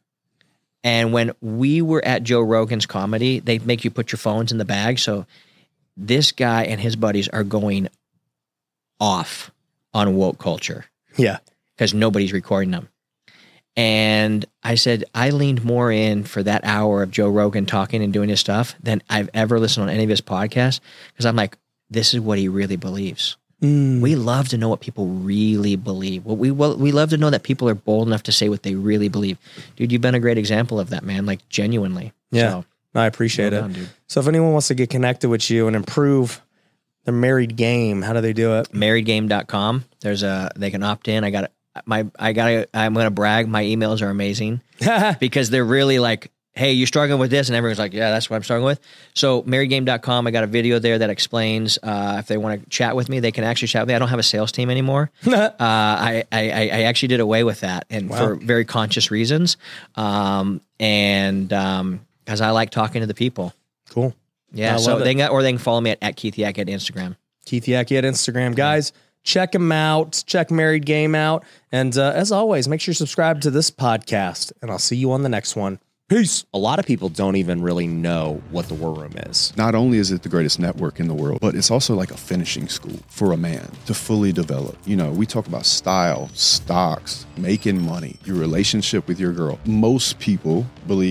And when we were at Joe Rogan's comedy, they make you put your phones in the bag. So this guy and his buddies are going off on woke culture Yeah. because nobody's recording them. And I said, I leaned more in for that hour of Joe Rogan talking and doing his stuff than I've ever listened on any of his podcasts because I'm like, this is what he really believes. Mm. We love to know what people really believe. Well, we well, we love to know that people are bold enough to say what they really believe. Dude, you've been a great example of that, man. Like genuinely. Yeah. So, I appreciate well it. done. So if anyone wants to get connected with you and improve their married game, how do they do it? Marriedgame.com. There's a they can opt in. I got my I got I'm going to brag. My emails are amazing because they're really like hey, you're struggling with this, and everyone's like, yeah, that's what I'm struggling with. So marriedgame.com, I got a video there that explains uh, if they want to chat with me, they can actually chat with me. I don't have a sales team anymore. uh, I, I I actually did away with that, and for very conscious reasons, um, and because I like talking to the people. Cool. Yeah, I so they can, or they can follow me at, at Keith Yak at Instagram. Keith Yackey at Instagram. Guys, check him out. Check Married Game out. And uh, as always, make sure you subscribe to this podcast. And I'll see you on the next one. Peace. A lot of people don't even really know what the War Room is. Not only is it the greatest network in the world, but it's also like a finishing school for a man to fully develop. You know, we talk about style, stocks, making money, your relationship with your girl. Most people believe